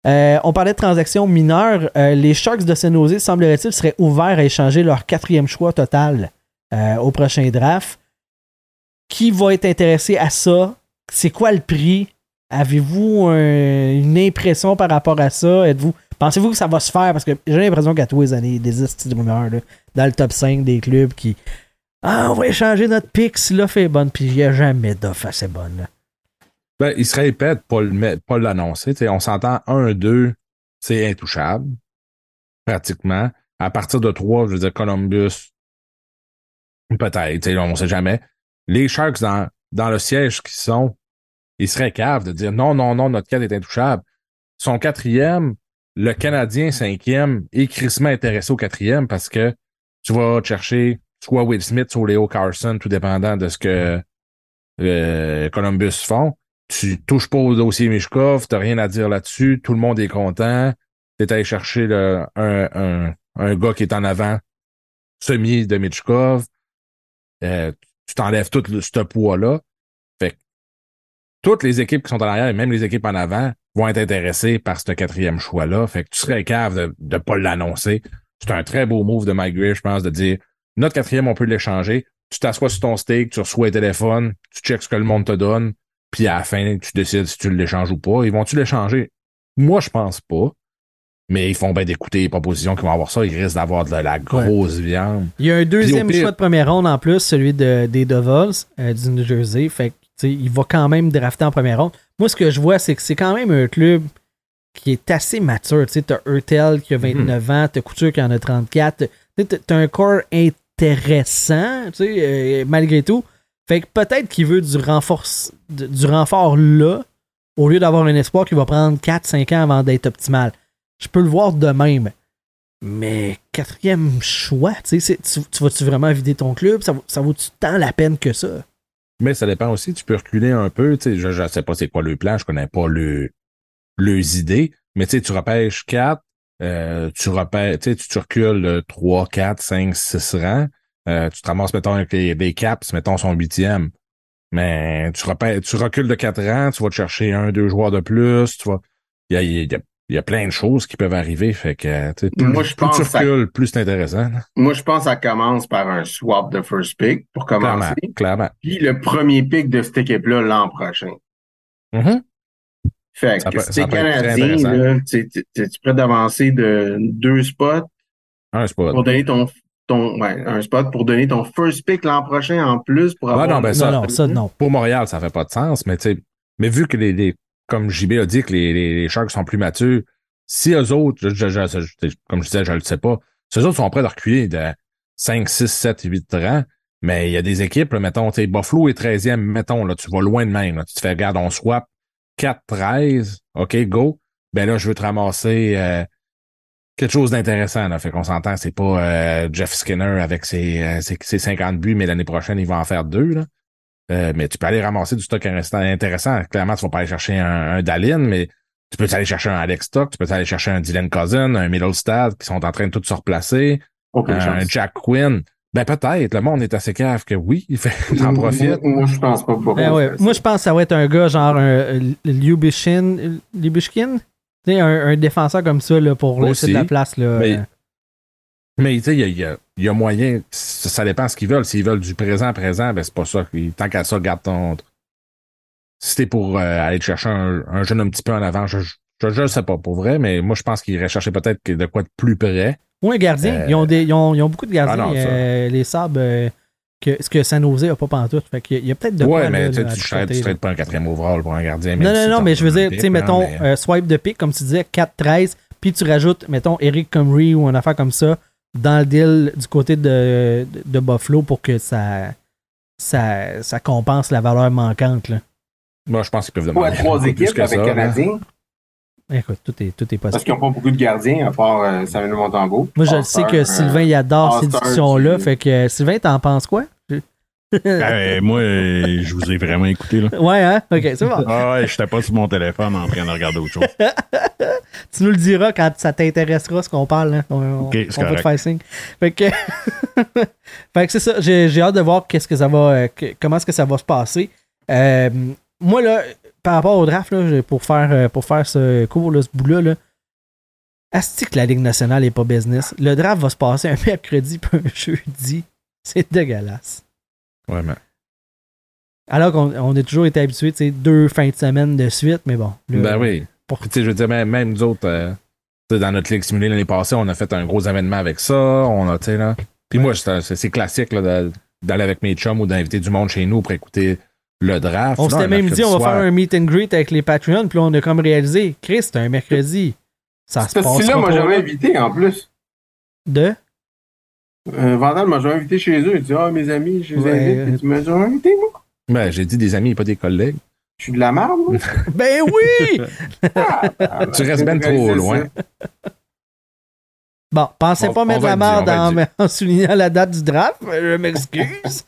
Euh, on parlait de transactions mineures. Euh, les Sharks de San Jose, semblerait-il, seraient ouverts à échanger leur quatrième choix total euh, au prochain draft. Qui va être intéressé à ça? C'est quoi le prix? Avez-vous un- une impression par rapport à ça? Êtes-vous. Pensez-vous que ça va se faire? Parce que j'ai l'impression qu'à tous les années, des estis de rumeurs dans le top 5 des clubs qui. Ah, on va échanger notre pick si l'offre est bonne, puis il n'y a jamais d'offre assez bonne. Ben, il serait épais de mettre- pas l'annoncer. On s'entend 1-2, c'est intouchable. Pratiquement. À partir de 3, je veux dire, Columbus, peut-être, on ne sait jamais. Les Sharks dans, dans le siège qui sont, ils seraient caves de dire non, non, non, notre 4 est intouchable. Son quatrième, le Canadien cinquième est crissement intéressé au quatrième parce que tu vas chercher soit Will Smith, soit Leo Carson, tout dépendant de ce que euh, Columbus font tu touches pas au dossier Mishkov, t'as rien à dire là-dessus, tout le monde est content. T'es allé chercher le- un, un, gars qui est en avant semi de Michkov. Euh, tu t'enlèves tout le- ce poids-là. Fait que toutes les équipes qui sont en arrière, et même les équipes en avant, vont être intéressées par ce quatrième choix-là. Fait que tu serais cave de ne pas l'annoncer. C'est un très beau move de Mike Greer, je pense, de dire notre quatrième, on peut l'échanger. Tu t'assois sur ton steak, tu reçois un téléphone, tu checks ce que le monde te donne, puis à la fin, tu décides si tu l'échanges ou pas. Ils vont-tu l'échanger? Moi, je pense pas. Mais ils font bien d'écouter les propositions qui vont avoir ça. Ils risquent d'avoir de la grosse viande. Il y a un deuxième pire- choix de première ronde en plus, celui de, des Devils euh, du New Jersey. Fait que, tu il va quand même drafter en première ronde. Moi, ce que je vois, c'est que c'est quand même un club qui est assez mature. Tu t'as Hurtel qui a 29 ans, t'as Couture qui en a 34. Tu t'as un corps intéressant, tu euh, malgré tout. Fait que peut-être qu'il veut du renfort, du renfort là, au lieu d'avoir un espoir qui va prendre 4-5 ans avant d'être optimal. Je peux le voir de même. Mais quatrième choix, tu tu, tu vas-tu vraiment vider ton club? Ça, ça vaut-tu tant la peine que ça? Mais ça dépend aussi. Tu peux reculer un peu. Tu sais, je ne sais pas c'est quoi le plan. Je connais pas le, leurs idées. Mais tu sais, tu repêches 4. tu repêches, tu tu tu recules 3, 4, 5, 6 rangs. Euh, tu te ramasses, mettons, avec les, les caps, mettons, son huitième. Mais tu, tu recules de 4 rangs, tu vas te chercher un, deux joueurs de plus. Tu vas, il y a, il y a- y a plein de choses qui peuvent arriver. Fait que, plus, Moi, je plus pense tu ça- recules, plus c'est intéressant. là. Moi, je pense que ça commence par un swap de first pick pour commencer. clairement. Puis le premier pick de cette équipe-là l'an prochain. Mhm. Fait que si t'es Canadien, là, tu tu- tu- tu prêt d'avancer de deux spots Un spot. pour donner ton, ton ouais, un spot pour donner ton first pick l'an prochain en plus pour Ouais, avoir. non, ben ça- non, non, ça, non. pour Montréal, ça fait pas de sens, mais tu sais, mais vu que les, les- comme JB a dit que les, les, les Sharks sont plus matures, si eux autres, je- je- je- je- comme je disais, je le sais pas, si eux autres sont prêts de reculer de 5, 6, 7, 8 rangs, mais il y a des équipes, là, mettons, tu sais, Buffalo est 13e, mettons, là, tu vas loin de même, là, tu te fais, regarde, on swap 4, 13, OK, go, ben là, je veux te ramasser euh, quelque chose d'intéressant, là, fait qu'on s'entend, c'est pas euh, Jeff Skinner avec ses, euh, ses, ses 50 buts, mais l'année prochaine, il va en faire deux, là. Euh, mais tu peux aller ramasser du stock restant intéressant. Clairement, tu vas pas aller chercher un, un Dallin, mais tu peux aller chercher un Alex Stock, tu peux aller chercher un Dylan Cousin, un Middlestad qui sont en train de tout se replacer, Aucune un chance. Jack Quinn. Ben peut-être, le monde est assez cave que oui, il fait, t'en Moi, profites. moi, je pense pas. pour Ben ouais. Moi, je pense que ça va être un gars genre un Lyubishin. Lyubishkin? Tu sais, un, un défenseur comme ça là, pour laisser Aussi. de la place. Là, Mais- Euh, Mais tu sais, il y a, y y moyen, ça, dépend ce qu'ils veulent. S'ils veulent du présent présent, ben c'est pas ça. Tant qu'à ça, garde ton. Si t'es pour euh, aller chercher un, un jeune un petit peu en avant, je, je, je sais pas pour vrai, mais moi je pense qu'ils iraient chercher peut-être de quoi de plus près. Ou un gardien. Euh, Ils, ont des, ils, ont, ils ont beaucoup de gardiens. Ah non, euh, les Sabres, euh, que, ce que San Jose n'a pas pantoute. Fait qu'il y a- il y a peut-être de ouais, quoi, mais là, tu tu traites- pas un quatrième overall pour un gardien. Non, non, si non, mais je veux dire, tu sais, mettons, mais- euh, swipe de pick, comme tu disais, 4-13, puis tu rajoutes, mettons, Eric Comrie ou une affaire comme ça dans le deal du côté de, de, de Buffalo pour que ça, ça, ça compense la valeur manquante. Là. Moi, je pense qu'ils peuvent demander. trois beaucoup plus équipes que avec ça, là. Écoute, tout est, tout est parce possible. qu'ils n'ont pas beaucoup de gardiens, à part euh, Samuel Montembeau. Moi, je All-Star, sais que Sylvain, il adore ces All-Star discussions-là. du- Fait que, euh, Sylvain, t'en penses quoi? Euh, moi, je vous ai vraiment écouté. Là. Ouais, hein? Ok, c'est bon. Ah ouais, j'étais pas sur mon téléphone en train de regarder autre chose. Tu nous le diras quand ça t'intéressera ce qu'on parle. Hein? On, on- Ok, c'est on va te correct. faire signe. Fait que, fait que c'est ça. J'ai, j'ai hâte de voir qu'est-ce que ça va, euh, que- comment est-ce que ça va se passer. Euh, moi, là, par rapport au draft, là, pour, faire, euh, pour faire ce cours, là, ce bout-là, là, asti que la Ligue nationale est pas business. Le draft va se passer un mercredi puis un jeudi. C'est dégueulasse. Vraiment. Alors qu'on on a toujours été habitué, tu sais, deux fins de semaine de suite, mais bon. là, Ben oui. pour- tu sais, je veux dire, même, même nous autres, euh, dans notre ligue simulée l'année passée, on a fait un gros événement avec ça. On a, tu sais, là. Puis moi, c'est classique, là, d'aller avec mes chums ou d'inviter du monde chez nous pour écouter le draft. On s'était même dit, on va soir. faire un meet and greet avec les Patreons, puis là, on a comme réalisé, Chris, c'est un mercredi. Ça se passe style-là m'a jamais invité en plus. de? Euh, Vandal m'a jamais invité chez eux. Il dit Ah, mes amis, je les Ouais. invite. Tu m'as jamais invité, moi. Ben, j'ai dit des amis et pas des collègues. Je suis de la merde, moi. Ben oui! Ah, ben, Tu restes ben trop loin. ça. Bon, pensez On- pas on mettre la merde en, en soulignant la date du draft. Je m'excuse.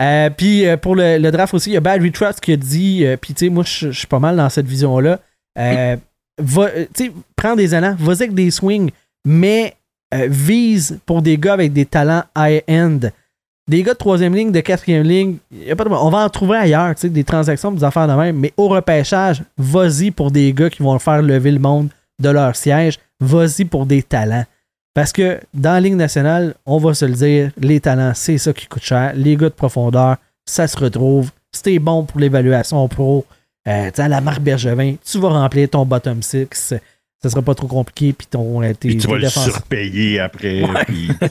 Euh, puis euh, pour le, draft aussi, il y a Bad Trust qui a dit, euh, puis tu sais, moi je suis pas mal dans cette vision-là. Euh, va- euh, prends des élans, vas-y avec des swings, mais vise pour des gars avec des talents high-end. Des gars de troisième ligne, de quatrième ligne, y a pas de on va en trouver ailleurs, tu sais, des transactions, des affaires de même, mais au repêchage, vas-y pour des gars qui vont faire lever le monde de leur siège, vas-y pour des talents. Parce que dans la Ligue nationale, on va se le dire, les talents, c'est ça qui coûte cher. Les gars de profondeur, ça se retrouve. Si t'es bon pour l'évaluation pro, euh, à la marque Bergevin, tu vas remplir ton bottom six. Ça sera pas trop compliqué. Puis ton, euh, tes, Puis tu tes vas le défenseurs- surpayer après. puis,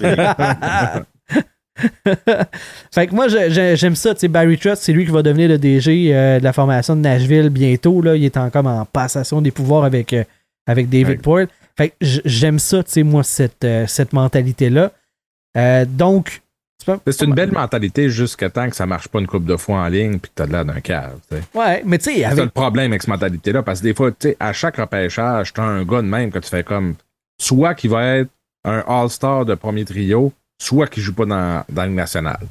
fait que moi, j'aime ça. Barry Trotz, c'est lui qui va devenir le DG euh, de la formation de Nashville bientôt. Là. Il est encore en passation des pouvoirs avec, euh, avec David Ouais. Poyle. Fait j'aime ça, tu sais, moi, cette, euh, cette mentalité-là. Euh, donc, C'est une belle mentalité jusqu'à temps que ça marche pas une coupe de fois en ligne puis que t'as de l'air d'un cave. Ouais, mais tu sais, C'est avec. le problème avec cette mentalité-là, parce que des fois, tu sais, à chaque repêchage, t'as un gars de même que tu fais comme soit qui va être un All-Star de premier trio, soit qui joue pas dans, dans la Ligue nationale.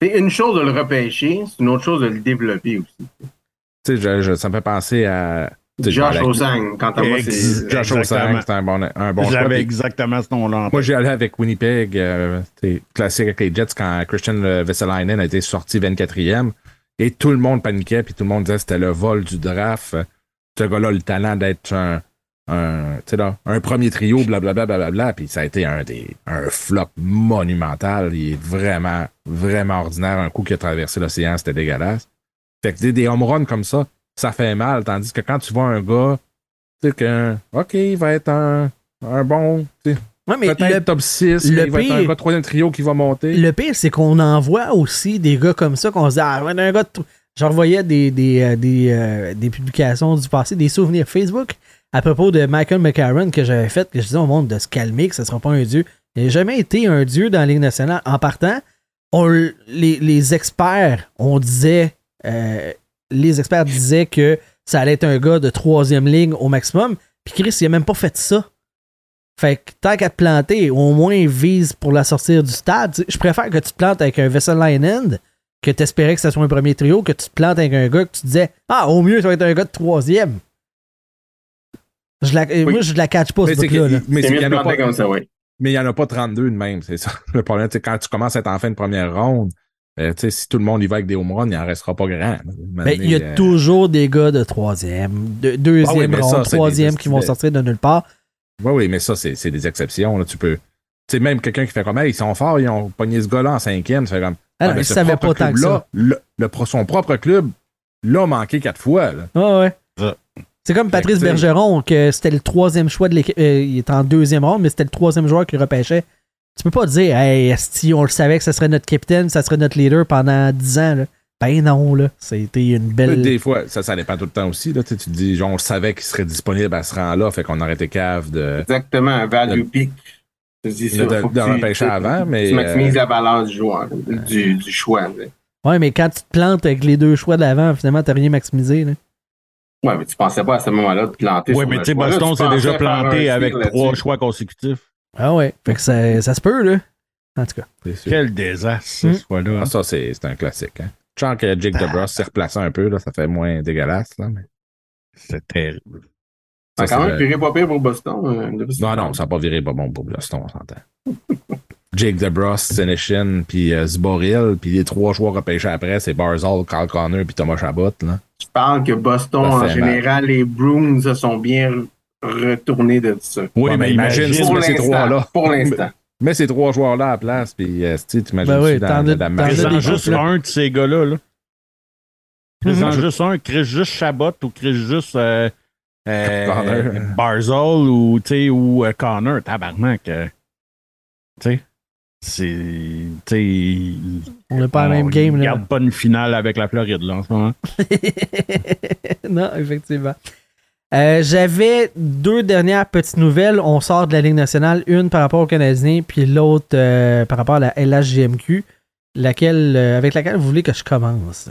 C'est une chose de le repêcher, c'est une autre chose de le développer aussi. Tu sais, ça me fait penser à. Josh Osang, quant à moi, c'est. Josh Exactement. Osang, c'est un bon, un bon. J'avais exactement ce nom-là. en Moi, j'ai allé avec Winnipeg, euh, c'est classique avec les Jets, quand Christian Veselainen a été sorti 24e. Et tout le monde paniquait, puis tout le monde disait que c'était le vol du draft. Ce gars-là a le talent d'être un, un, tu sais là, un premier trio, blablabla, blablabla. Puis ça a été un, des, un flop monumental. Il est vraiment, vraiment ordinaire. Un coup qui a traversé l'océan, c'était dégueulasse. Fait que des, des home runs comme ça, ça fait mal. Tandis que quand tu vois un gars, tu sais que, OK, il va être un, un bon, tu sais, Ouais, mais Peut-être le, top 6, le mais il va être un pire- gars troisième trio qui va monter. le pire, c'est qu'on en voit aussi des gars comme ça qu'on se dit, ah, ouais, un gars Je revoyais des, des, euh, des, euh, des publications du passé, des souvenirs Facebook à propos de Michael McCarron que j'avais fait, que je disais au monde de se calmer, que ce ne sera pas un dieu. Il n'a jamais été un dieu dans la Ligue nationale. En partant, on les, les experts, on disait, euh, les experts disaient que ça allait être un gars de troisième ligne au maximum. Puis Chris, il a même pas fait ça. Fait que tant qu'à te planter, au moins vise pour la sortir du stade. Je préfère que tu te plantes avec un Vessel Line que tu espérais que ce soit un premier trio, que tu te plantes avec un gars que tu disais Ah, au mieux, ça va être un gars de troisième. Je la, euh, Moi, je la catch pas, mais ce c'est bout-là. là. que- mais y en a planter pas, comme ça, oui. mais il y en a pas 32 de même, c'est ça. Le problème, c'est quand tu commences à être en fin de première ronde, euh, si tout le monde y va avec des home runs, il en restera pas grand. Mais il y a euh, toujours des gars de troisième, de deuxième Ah oui, ça, ronde, des troisième qui vont sortir de nulle part. Oui, oui, mais ça, c'est c'est des exceptions. Là, tu peux. Tu sais, même quelqu'un qui fait comme, hey, ils sont forts, ils ont pogné ce gars-là en cinquième, tu fais comme. Ah non, ben, savait pas tant que club-là, Le, son propre club l'a manqué quatre fois. Là. Ah ouais. Ça. C'est comme Patrice Fait Bergeron, que c'était le troisième choix de l'équipe. euh, il était en deuxième ronde, mais c'était le troisième joueur qui repêchait. Tu peux pas dire, hey, si on le savait que ça serait notre capitaine, ça serait notre leader pendant 10 ans. Là. Ben non, là. C'était une Mais belle. Des fois, ça, ça dépend tout le temps aussi. Là, tu sais, tu te dis, genre, on savait qu'il serait disponible à ce rang-là, fait qu'on aurait été cave de, Exactement, un value peak. Je dis ça, de, de, faut que de tu- repêcher avant, mais. Tu maximises euh, la valeur du joueur, du, du choix. sais. Ouais, mais quand tu te plantes avec les deux choix de l'avant, finalement, t'as rien maximisé. Là. Ouais, mais tu pensais pas à ce moment-là de te planter. Oui, sur mais tu sais. Là, Boston s'est déjà planté avec trois choix consécutifs. Ah ouais. Fait que ça, ça se peut, là. En tout cas. sûr. Quel désastre, ce Hmm. choix-là. Ah, ça, c'est un classique. Hein. Je sens que Jake DeBrus s'est replacé un peu, là, ça fait moins dégueulasse. Là, mais... C'est terrible. Ça a quand même viré pas pire pour Boston. euh, Non, non, ça n'a pas viré pas bon pour Boston, on s'entend. Jake DeBrus, Seneshin, puis euh, Zboril, puis les trois joueurs repêchés après, c'est Barzal, Carl Connor, puis Thomas Chabot. Là. Je parle que Boston, en général, les Bruins se sont bien retournés de ça. Oui, Ouais, mais imagine imagine. ces trois-là. Pour l'instant. Mets ces trois joueurs-là à la place, puis euh, tu sais, t'imagines Ben oui, dans, la juste là. un de ces gars-là. Là. Présente Mhm. juste un, crée juste Chabot ou crée juste euh, euh, Connor. Barzal ou, ou euh, Connor. Tabarnak. euh, tu sais. On n'est pas à la même game, là. regarde pas une finale avec la Floride, là, en ce moment. non, effectivement. Euh, J'avais deux dernières petites nouvelles. On sort de la Ligue nationale, une par rapport aux Canadiens, puis l'autre euh, par rapport à la LHGMQ, laquelle, euh, avec laquelle vous voulez que je commence?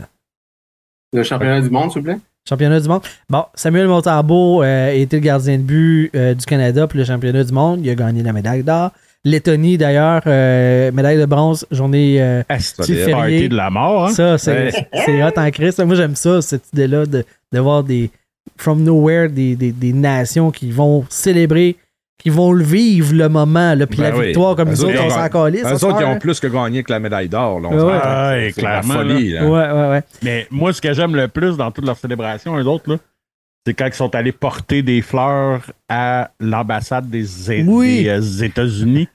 Le championnat du monde, s'il vous plaît? Championnat du monde. Bon, Samuel Montambeau euh, a été le gardien de but euh, du Canada pour le championnat du monde. Il a gagné la médaille d'or. Lettonie, d'ailleurs, euh, médaille de bronze, journée euh, party de la mort, hein? Ça, c'est hot en Christ. Moi, j'aime ça, cette idée-là de, de voir des, from nowhere, des, des, des nations qui vont célébrer, qui vont le vivre le moment, là, puis Ben la oui. victoire, comme Eux nous autres, on ils s'en ont- calisse. Eux ce autres, ils ont plus que gagné que la médaille d'or. là, on Ouais, s'entend. ouais. C'est la clairement, folie. hein. là. Ouais, ouais, ouais. Mais moi, ce que j'aime le plus dans toutes leurs célébrations, eux autres, là, c'est quand ils sont allés porter des fleurs à l'ambassade des, É- Oui. des, euh, États-Unis.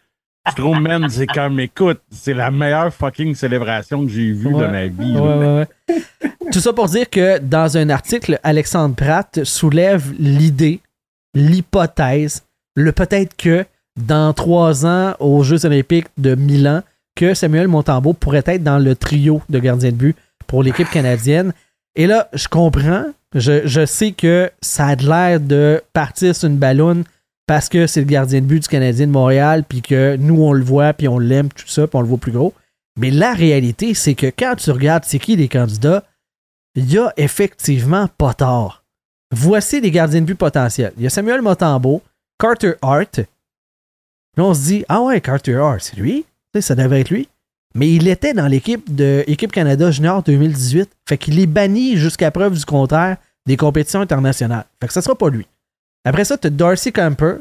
C'est comme, écoute, c'est la meilleure fucking célébration que j'ai vue Ouais. de ma vie. Ouais, ouais. Tout ça pour dire que dans un article, Alexandre Pratt soulève l'idée, l'hypothèse, le peut-être que dans trois ans aux Jeux olympiques de Milan, que Samuel Montembeau pourrait être dans le trio de gardiens de but pour l'équipe canadienne. Et là, je comprends, je, je sais que ça a de l'air de partir sur une ballonne parce que c'est le gardien de but du Canadien de Montréal, puis que nous, on le voit, puis on l'aime, tout ça, puis on le voit plus gros. Mais la réalité, c'est que quand tu regardes c'est qui les candidats, il y a effectivement pas tort. Voici les gardiens de but potentiels. Il y a Samuel Motambo, Carter Hart. Là, on se dit, ah ouais, Carter Hart, c'est lui. Ça devrait être lui. Mais il était dans l'équipe de Équipe Canada Junior 2018. Fait qu'il est banni jusqu'à preuve du contraire des compétitions internationales. Fait que ça sera pas lui. Après ça, tu as Darcy Camper,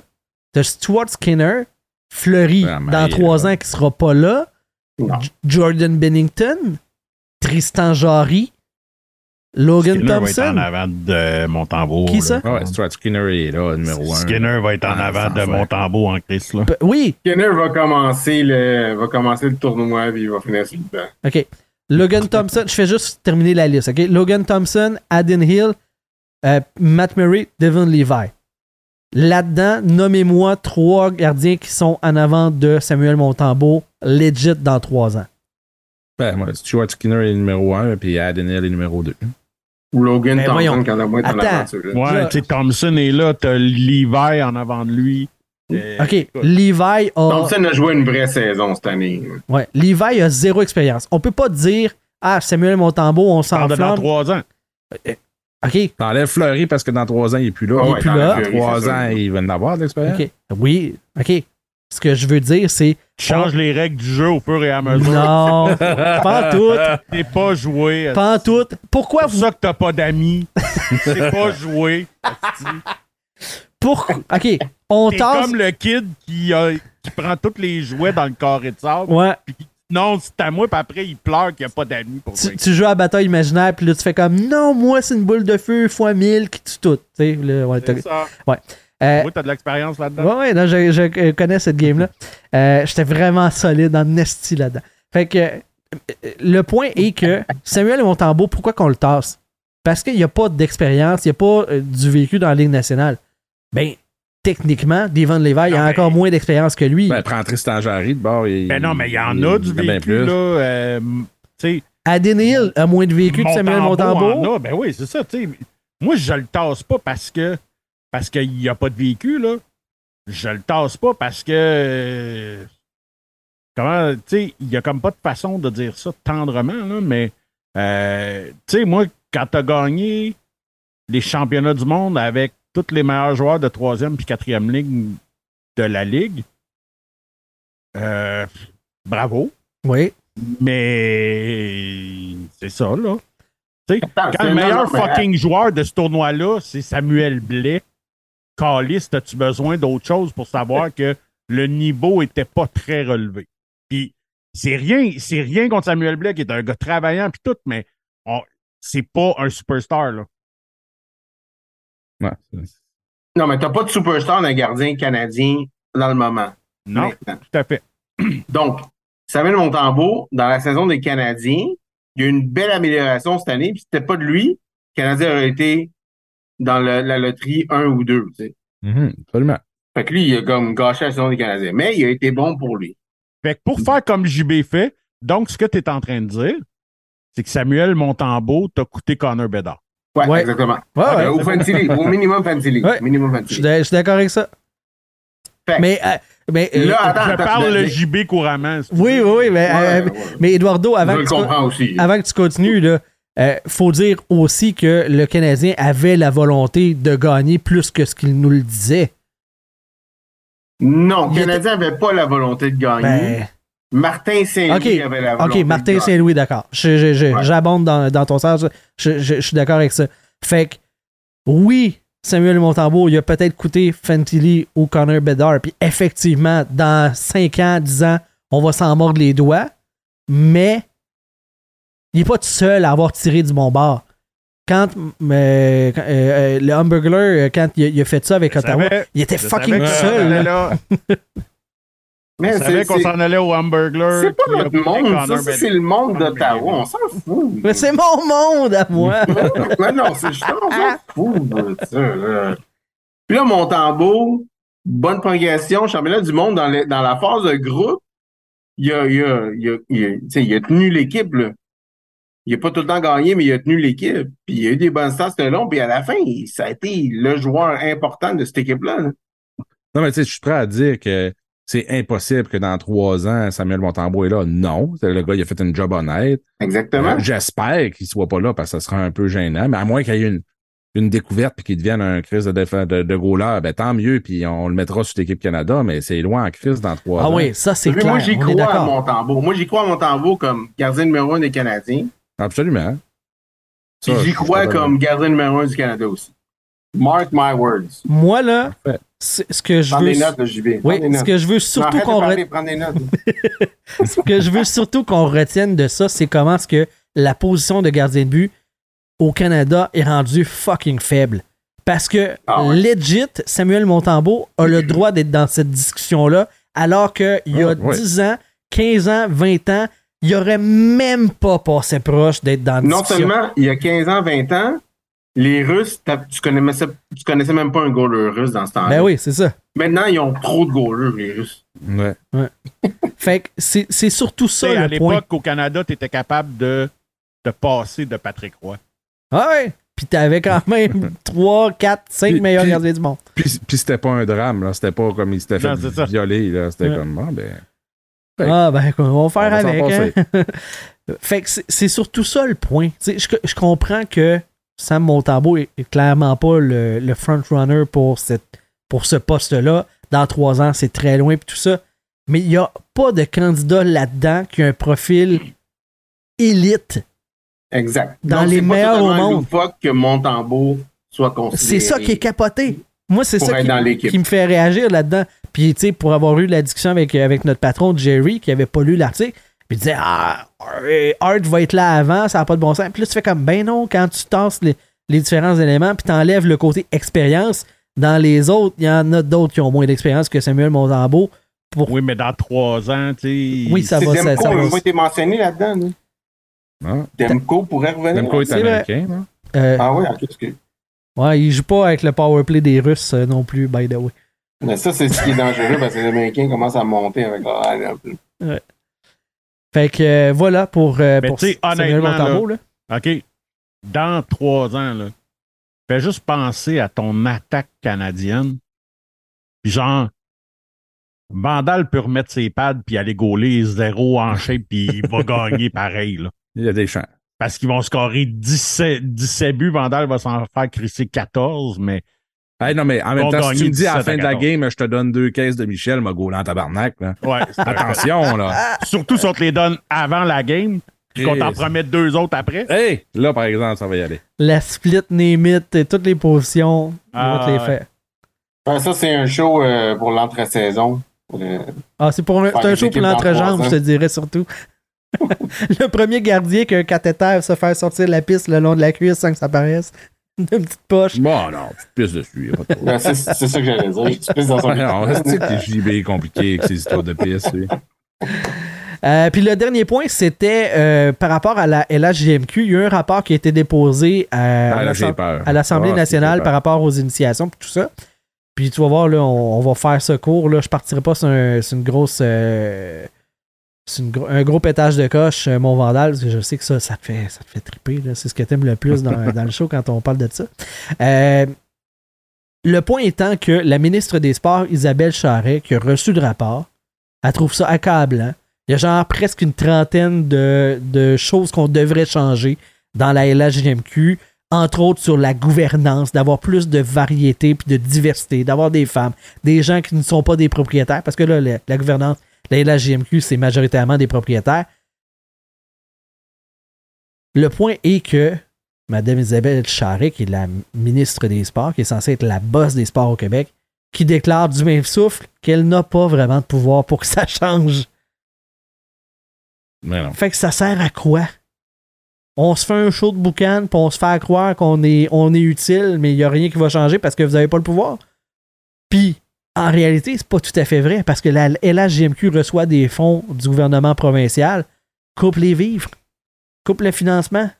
tu as Stuart Skinner, Fleury Ah, dans trois euh, ans qui sera pas là, Jordan Bennington, Tristan Jarry, Logan Skinner va être en Thompson. avant de Montembeau. Qui là. ça? Ouais, Stuart Skinner est là, numéro un. Skinner va être en Ah, avant de. Montembeau en Christ, là. P- Oui, Skinner va commencer le, va commencer le tournoi puis il va finir sur le banc. OK. Logan Thompson, je fais juste terminer la liste, OK? Logan Thompson, Aden Hill, euh, Matt Murray, Devon Levi. Là-dedans, nommez-moi trois gardiens qui sont en avant de Samuel Montembeau, legit dans trois ans. Ben, moi, Stuart Skinner est numéro un, puis Adenil est numéro deux. Ou Logan Ben, Thompson être en Attends. aventure. là. Ouais, Là- tu sais, Thompson est là, t'as Levi en avant de lui. Euh, OK, écoute, Levi a, Thompson a joué une vraie saison cette année. ouais, Levi a zéro expérience. On peut pas dire Ah, Samuel Montembeau, on de dans trois ans. OK, T'enlèves Fleury parce que dans trois ans, il est plus là. Ah Il est ouais, plus dans là. la Dans trois c'est ans, il va en avoir de l'expérience. OK. Oui, OK. Ce que je veux dire, c'est Tu changes les règles du jeu au fur et à mesure. non, pas tout, T'es pas joué. pas tout. Pourquoi C'est pour vous ça que t'as pas d'amis. C'est pas joué. pour OK, on T'es tasse comme le kid qui, a- qui prend tous les jouets dans le carré de sable. Ouais, Non, c'est à moi, puis après, il pleure qu'il n'y a pas d'amis pour tu, tu joues à bataille imaginaire puis là tu fais comme non, moi c'est une boule de feu fois 1000 qui tue tout, tu sais, là, ouais, C'est ça. euh, Moi, t'as de l'expérience là-dedans. Ouais, ouais, non, je, je, euh, connais cette game-là. Euh, J'étais vraiment solide en esti là-dedans. Fait que euh, le point est que Samuel Montembeau, pourquoi qu'on le tasse? Parce qu'il n'y a pas d'expérience, il n'y a pas euh, du vécu dans la Ligue nationale. Ben, techniquement, Devon Levi Non, a mais- encore moins d'expérience que lui. Ben, prends Tristan Jarry de bord. Il, Ben non, mais il y en il- a du vécu, plus. là. euh, tu sais, Aden Hill a moins de vécu que Samuel Montembeau. Ben oui, c'est ça, tu sais. Moi, je le tasse pas parce que parce qu'il n'y a pas de vécu, là. Je le tasse pas parce que. euh, Comment, tu sais, il y a comme pas de façon de dire ça tendrement, là, mais, euh, tu sais, moi, quand t'as gagné les championnats du monde avec tous les meilleurs joueurs de troisième puis quatrième ligne de la ligue, euh, bravo. Oui. Mais c'est ça, là. Tu sais, Attends, quand le c'est- meilleur non, non, mais- fucking joueur de ce tournoi-là, c'est Samuel Blais, Calis, as-tu besoin d'autre chose pour savoir que le niveau était pas très relevé? c'est rien, c'est rien contre Samuel Blais, qui est un gars travaillant puis tout, mais c'est pas un superstar, là. Ouais, Non, mais t'as pas de superstar d'un gardien canadien dans le moment. Non, Maintenant. tout à fait. Donc, Samuel Montembeau, dans la saison des Canadiens, il y a eu une belle amélioration cette année, puis c'était pas de lui, le Canadien aurait été dans le- la loterie 1 ou 2. Tu sais. Mhm, absolument. Fait que lui, il a comme gâché la saison des Canadiens. Mais il a été bon pour lui. Fait que pour faire comme JB fait, donc ce que tu es en train de dire, c'est que Samuel Montembeau t'a coûté Connor Bedard. Ouais, Ouais. exactement. Ouais, ouais. Euh, au Fantasy League, au minimum Fantasy League. Ouais. Minimum Je suis League. d'a- je suis d'accord avec ça. Fait- Mais, euh, mais euh, Là, attends, Je attends, parle le JB couramment. oui, oui, oui, mais, Ouais, euh, ouais. mais Eduardo, avant que, tu, comprends aussi. avant que tu continues, là, euh, faut dire aussi que le Canadien avait la volonté de gagner plus que ce qu'il nous le disait. Non, le Canadien n'avait pas la volonté de gagner. Ben, Martin Saint-Louis Ok. avait la volonté ok, Martin. Saint-Louis, d'accord. Ouais. J'abonde dans, dans ton sens. Je, je- je suis d'accord avec ça. Fait que, oui, Samuel Montembeau, il a peut-être coûté Fantilli ou Connor Bedard. Puis effectivement, dans 5 ans, 10 ans, on va s'en mordre les doigts. Mais il n'est pas tout seul à avoir tiré du bon bord. Quand euh, euh, euh, le Hamburglar, euh, quand il a, il a fait ça avec Je Ottawa, savais- il était fucking savais tout seul. là. Mais c'est- qu'on s'en allait au Hamburglar. c'est pas notre monde, ça, c'est le monde Connor d'Ottawa. On s'en fout. Mais c'est mon monde à moi. Mais non, c'est je on s'en fout de ça. Là. Puis là, Montembeau, bonne progression, championnat du monde dans, la phase de groupe. Il a, il a, il a, il a, tu sais, il a tenu l'équipe. là. Il n'a pas tout le temps gagné, mais il a tenu l'équipe. Puis il a eu des bonnes stats tout le long. Puis à la fin, ça a été le joueur important de cette équipe-là. là. Non, mais tu sais, je suis prêt à dire que c'est impossible que dans trois ans, Samuel Montembeau est là. Non. Le gars, il a fait une job honnête. Exactement. Euh, J'espère qu'il soit pas là parce que ça sera un peu gênant. Mais à moins qu'il y ait une, une découverte puis qu'il devienne un crise de, de, de goaler, ben tant mieux. Puis on le mettra sur l'équipe Canada, mais c'est loin en crise dans trois Ah ans. oui, ça c'est clair. moi, j'y crois à. Montembeau. Moi, j'y crois à Montembeau comme gardien numéro un des Canadiens. Absolument. J'y crois comme gardien numéro un du Canada aussi. Mark my words. Moi, là, Parfait. Ce que je Prends veux. des notes, là, JB. Prends Oui, des ce que je veux Non, surtout qu'on re- ce que je veux surtout qu'on retienne de ça, c'est comment est-ce que la position de gardien de but au Canada est rendue fucking faible. Parce que Ah ouais? legit, Samuel Montembeau a le droit d'être dans cette discussion-là, alors qu'il y a Ah, ouais. 10 ans, 15 ans, 20 ans, il aurait même pas passé proche d'être dans la Non discussion. seulement, il y a 15 ans, 20 ans, les Russes, tu connaissais, tu connaissais même pas un goaler russe dans ce temps-là. Ben oui, c'est ça. Maintenant, ils ont trop de goalers, les Russes. Ouais. Fait que c'est c'est surtout Tu ça sais, à le point. l'époque, au Canada, tu étais capable de, de passer de Patrick Roy. Ah ouais. Puis t'avais quand même 3, 4, 5 Puis- meilleurs puis- gardiens du monde. Puis, puis c'était pas un drame, là. C'était pas comme il s'était fait Non, violer, là. C'était Ouais. comme, ah, ben. Ah ben on va faire On va s'en avec. hein. fait que c'est- c'est surtout ça le point. Tu sais, je, je comprends que Sam Montambeau est, est clairement pas le, le front-runner pour, cette, pour ce poste-là. Dans trois ans, c'est très loin et tout ça. Mais il n'y a pas de candidat là-dedans qui a un profil élite. Exact. Dans Donc, les meilleurs au monde. que Montembeau soit considéré. C'est ça qui est capoté. Moi, c'est ça qui, qui me fait réagir là-dedans. Puis, tu sais, pour avoir eu la discussion avec, avec notre patron Jerry, qui avait pas lu l'article, puis il disait Ah, Art va être là avant, ça n'a pas de bon sens. Puis là, tu fais comme Ben non, quand tu tasses les, les différents éléments, puis t'enlèves le côté expérience, dans les autres, il y en a d'autres qui ont moins d'expérience que Samuel Montembeau. Pour... Oui, mais dans trois ans, tu sais. Oui, ça va, ça, Demko, ça va. n'a pas été mentionné là-dedans. là. Ah. Demko pourrait revenir. Demko est américain, là. Euh, Ah oui, ok, excuse. ouais, il joue pas avec le powerplay des Russes euh, non plus, by the way. Mais ça, c'est ce qui est dangereux parce que les Américains commencent à monter avec leur un peu. Fait que euh, voilà pour, euh, Mais pour honnêtement, Montembeau. Là. OK. Dans trois ans, là, fais juste penser à ton attaque canadienne. Puis genre, Vandal peut remettre ses pads puis aller gauler zéro en shape puis il va gagner pareil. Là. Il y a des chances. Parce qu'ils vont scorer 17, 17 buts. Vandal va s'en faire crisser 14, mais Hey, non, mais en même temps, si tu me dis à la 17 à fin de la 14. game, je te donne deux caisses de Michel, m'a gaulé en tabarnak, là. ouais. Attention, là. Surtout si on te les donne avant la game, puis qu'on t'en promet deux autres après. Hey! Là, par exemple, ça va y aller. La split, Némit, et toutes les positions, on va Ah, te les ouais. faire. Ça, c'est un show euh, pour l'entre-saison. Euh, Ah, c'est pour un, un show pour l'entrejambe, je te dirais surtout. le premier gardien qui a un cathéter se faire sortir la piste le long de la cuisse sans que ça paraisse. Une petite poche. Bon, non, tu te pisses dessus. A pas de problème. ben, c'est ça que j'allais dire. Tu pisses dans son Ouais, non, c'est que JB est compliqué avec ses histoires de pisse. Euh, puis le dernier point, c'était euh, par rapport à la LHJMQ. Il y a eu un rapport qui a été déposé à, Ah, à l'Assemblée Ah, nationale par rapport aux initiations et tout ça. Puis tu vas voir, là, on, on va faire ce cours. Là. Je partirai pas sur, un- sur une grosse. euh, une gro- un gros pétage de coche, euh, mon Vandal, parce que je sais que ça, ça te fait, ça te fait triper. là. C'est ce que t'aimes le plus dans, dans le show quand on parle de ça. Euh, le point étant que la ministre des Sports, Isabelle Charret, qui a reçu le rapport, elle trouve ça accablant. Il y a genre presque une trentaine de, de choses qu'on devrait changer dans la LHJMQ, entre autres sur la gouvernance, d'avoir plus de variété puis de diversité, d'avoir des femmes, des gens qui ne sont pas des propriétaires, parce que là, la, la gouvernance, la LHJMQ, c'est majoritairement des propriétaires. Le point est que Mme Isabelle Charret, qui est la ministre des Sports, qui est censée être la boss des sports au Québec, qui déclare du même souffle qu'elle n'a pas vraiment de pouvoir pour que ça change. Mais non. Fait que ça sert à quoi? On se fait un show de boucan, puis on se fait croire qu'on est, on est utile, mais il n'y a rien qui va changer parce que vous n'avez pas le pouvoir. Puis, en réalité, c'est pas tout à fait vrai parce que la LHJMQ reçoit des fonds du gouvernement provincial, coupe les vivres, coupe le financement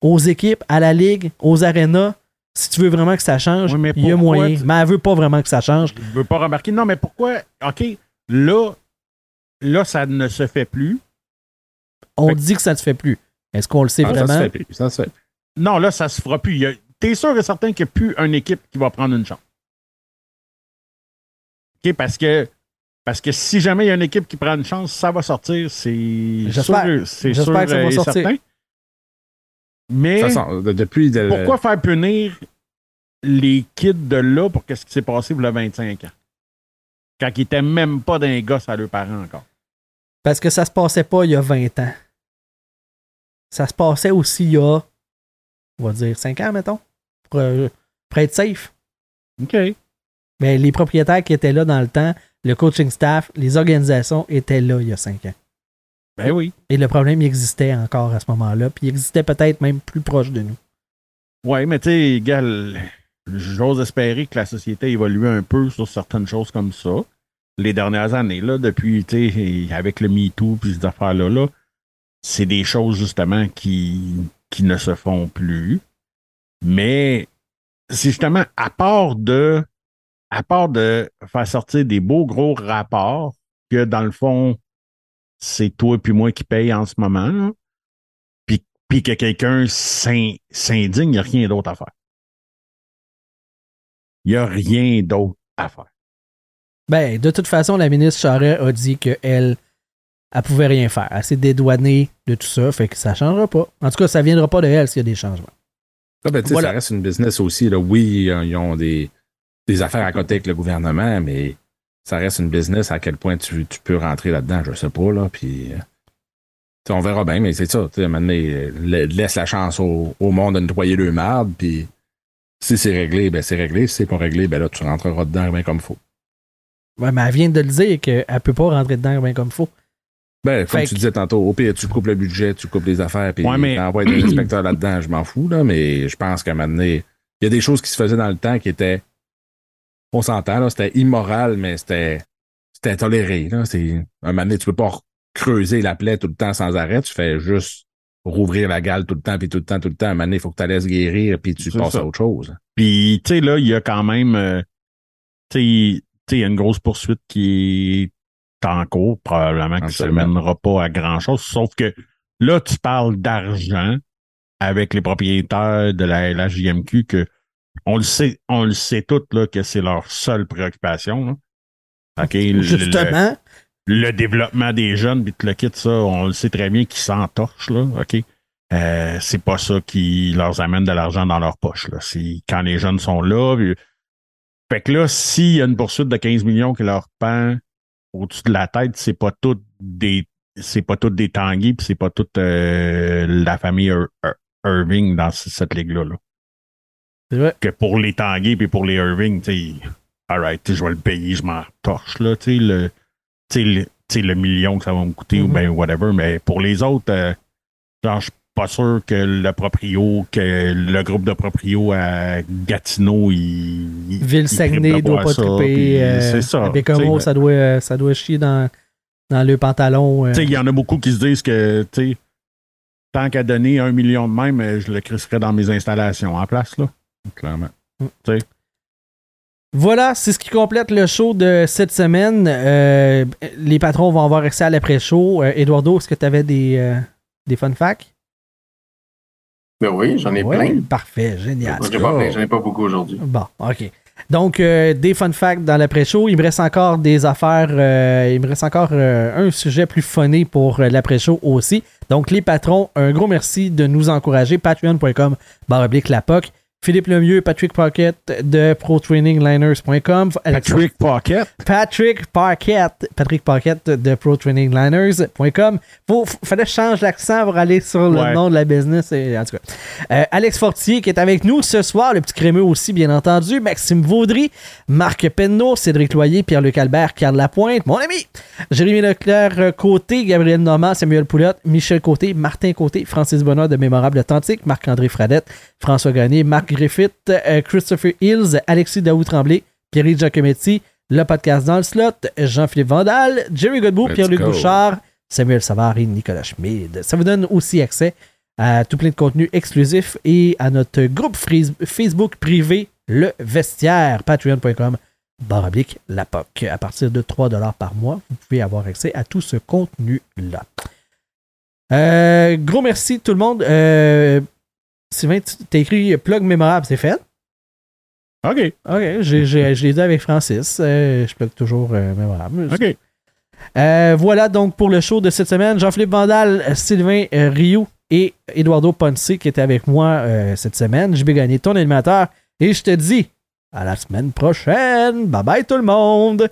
aux équipes, à la ligue, aux arénas. Si tu veux vraiment que ça change, Oui, il y a moyen. tu- Mais elle veut pas vraiment que ça change. Je veux pas remarquer. Non, mais pourquoi? OK, là, là, ça ne se fait plus. On Fait- dit que ça ne se fait plus. Est-ce qu'on le sait Ah, ça vraiment? se fait plus. Ça se fait. Non, là, ça se fera plus. A- T'es sûr et certain qu'il n'y a plus une équipe qui va prendre une chance. OK, parce que, parce que si jamais il y a une équipe qui prend une chance, ça va sortir. C'est J'espère. sûr, c'est J'espère sûr que ça va et sortir. certain. Mais sent- depuis de- pourquoi faire punir les kids de là pour qu'est-ce qui s'est passé pour le 25 ans? Quand ils n'étaient même pas d'un gosse à leurs parents encore. Parce que ça se passait pas il y a 20 ans. Ça se passait aussi il y a, on va dire, 5 ans, mettons, pour, euh, pour être safe. OK. Mais les propriétaires qui étaient là dans le temps, le coaching staff, les organisations étaient là il y a 5 ans. Ben oui. Et le problème, il existait encore à ce moment-là, puis il existait peut-être même plus proche de nous. Ouais, mais tu sais, gars, l- j'ose espérer que la société évolue un peu sur certaines choses comme ça. Les dernières années, là, depuis, tu sais, avec le MeToo puis ces affaires-là, là, c'est des choses justement qui, qui ne se font plus. Mais c'est justement à part de à part de faire sortir des beaux gros rapports que dans le fond, c'est toi puis moi qui paye en ce moment, là, puis, puis que quelqu'un s'in- s'indigne, il n'y a rien d'autre à faire. Il n'y a rien d'autre à faire. Ben, de toute façon, la ministre Charest a dit qu'elle, elle pouvait rien faire. Elle s'est dédouanée de tout ça, fait que ça changera pas. En tout cas, ça viendra pas de elle s'il y a des changements. Ah, ben, tu sais, Voilà. Ça reste une business aussi. Là. Oui, euh, ils ont des, des affaires à côté avec le gouvernement, mais ça reste une business. À quel point tu, tu peux rentrer là-dedans, je sais pas. Là, puis, euh, on verra bien, mais c'est ça. tu sais, à un moment donné, euh, la- laisse la chance au, au monde de nettoyer le marde. Puis si c'est réglé, ben c'est réglé. Si c'est pas réglé, ben là, tu rentreras dedans bien comme faut. Ouais, mais elle vient de le dire qu'elle peut pas rentrer dedans bien comme faut. Ben, comme Fait tu disais tantôt, au pire, tu coupes le budget, tu coupes les affaires, puis Ouais, mais- t'envoies des inspecteurs là-dedans, je m'en fous, là, mais je pense qu'à un moment donné, il y a des choses qui se faisaient dans le temps qui étaient, on s'entend, là, c'était immoral, mais c'était, c'était toléré, là. C'est, à un moment donné, tu peux pas creuser la plaie tout le temps sans arrêt, tu fais juste rouvrir la gale tout le temps, puis tout le temps, tout le temps. À un moment donné, il faut que tu la laisses guérir, puis tu passes ça. à autre chose. Puis, tu sais, là, il y a quand même, euh, tu sais, tu sais, il y a une grosse poursuite qui est en cours, probablement qui ne se Absolument. mènera pas à grand-chose, sauf que là, tu parles d'argent avec les propriétaires de la LHJMQ que on le sait, on le sait toutes, là, que c'est leur seule préoccupation, là. OK, le- le- Justement, le développement des jeunes, puis le kit, ça, on le sait très bien qu'ils s'entorchent, là, OK? Euh, c'est pas ça qui leur amène de l'argent dans leur poche, là. C'est quand les jeunes sont là. puis- Fait que là, s'il y a une poursuite de 15 millions qui leur pend au-dessus de la tête, c'est pas tout des c'est pas tout des Tanguy, puis c'est pas toute euh, la famille Ir- Ir- Irving dans cette ligue-là. Là. Vrai. Que pour les Tanguy puis pour les Irving, tu alright, je vais le payer, je m'en torche, là, tu le, tu sais, le, tu sais, le million que ça va me coûter ou Mhm. ben whatever. Mais pour les autres, euh, genre, je suis pas sûr que le proprio, que le groupe de proprio à Gatineau, il. il- Ville il Saguenay doit pas triper. euh, C'est ça. Avec tu un sais. mot, ça doit, euh, ça doit chier dans, dans le pantalon. euh. Tu sais, il y en a beaucoup qui se disent que, tu sais, tant qu'à donner un million de même, je le crisserais dans mes installations en place, là. Clairement. Voilà, c'est ce qui complète le show de cette semaine. Euh, les patrons vont avoir accès à l'après-show. Euh, Eduardo, est-ce que tu avais des, euh, des fun facts? Ben oui, j'en ai Ouais, plein. Parfait, génial. J'en ai pas plein, j'en ai pas beaucoup aujourd'hui. Bon, OK. Donc, euh, des fun facts dans l'après-show. Il me reste encore des affaires. euh, il me reste encore euh, un sujet plus funné pour euh, l'après-show aussi. Donc, les patrons, un gros merci de nous encourager. Patreon.com, barre oblique la POC. Philippe Lemieux, Patrick Pocket de ProTrainingLiners.com. Patrick Pocket. Patrick Parkett, Patrick Parkett de ProTrainingLiners.com. Faut, fallait que je change l'accent pour aller sur le Ouais. nom de la business. et- en tout cas. Euh, Alex Fortier qui est avec nous ce soir, le petit crémeux aussi, bien entendu. Maxime Vaudry, Marc Penneau, Cédric Loyer, Pierre-Luc Albert, Carl Lapointe, mon ami. Jérémy Leclerc euh, Côté, Gabriel Normand, Samuel Poulotte, Michel Côté, Martin Côté, Francis Benoît de Mémorable Authentique, Marc-André Fradette, François Gagné, Marc Griffith, euh, Christopher Hills, Alexis Daou-Tremblay, Pierre Giacometti, le podcast dans le slot, Jean-Philippe Vandal, Jerry Godbout, Pierre-Luc. Bouchard, Samuel Savard et Nicolas Schmid. Ça vous donne aussi accès à tout plein de contenu exclusif et à notre groupe Facebook privé, le vestiaire, patreon.com, barre la POC. À partir de 3$ par mois, vous pouvez avoir accès à tout ce contenu-là. Euh, gros merci tout le monde. Euh, Sylvain, tu t'as écrit plug mémorable, c'est fait? OK. Ok, j'ai- j'ai- je l'ai dit avec Francis. Euh, je plug toujours euh, mémorable. OK. Euh, voilà donc pour le show de cette semaine. Jean-Philippe Vandal, Sylvain Rioux et Eduardo Ponce qui étaient avec moi cette semaine. Je vais gagner ton animateur et je te dis à la semaine prochaine. Bye bye tout le monde!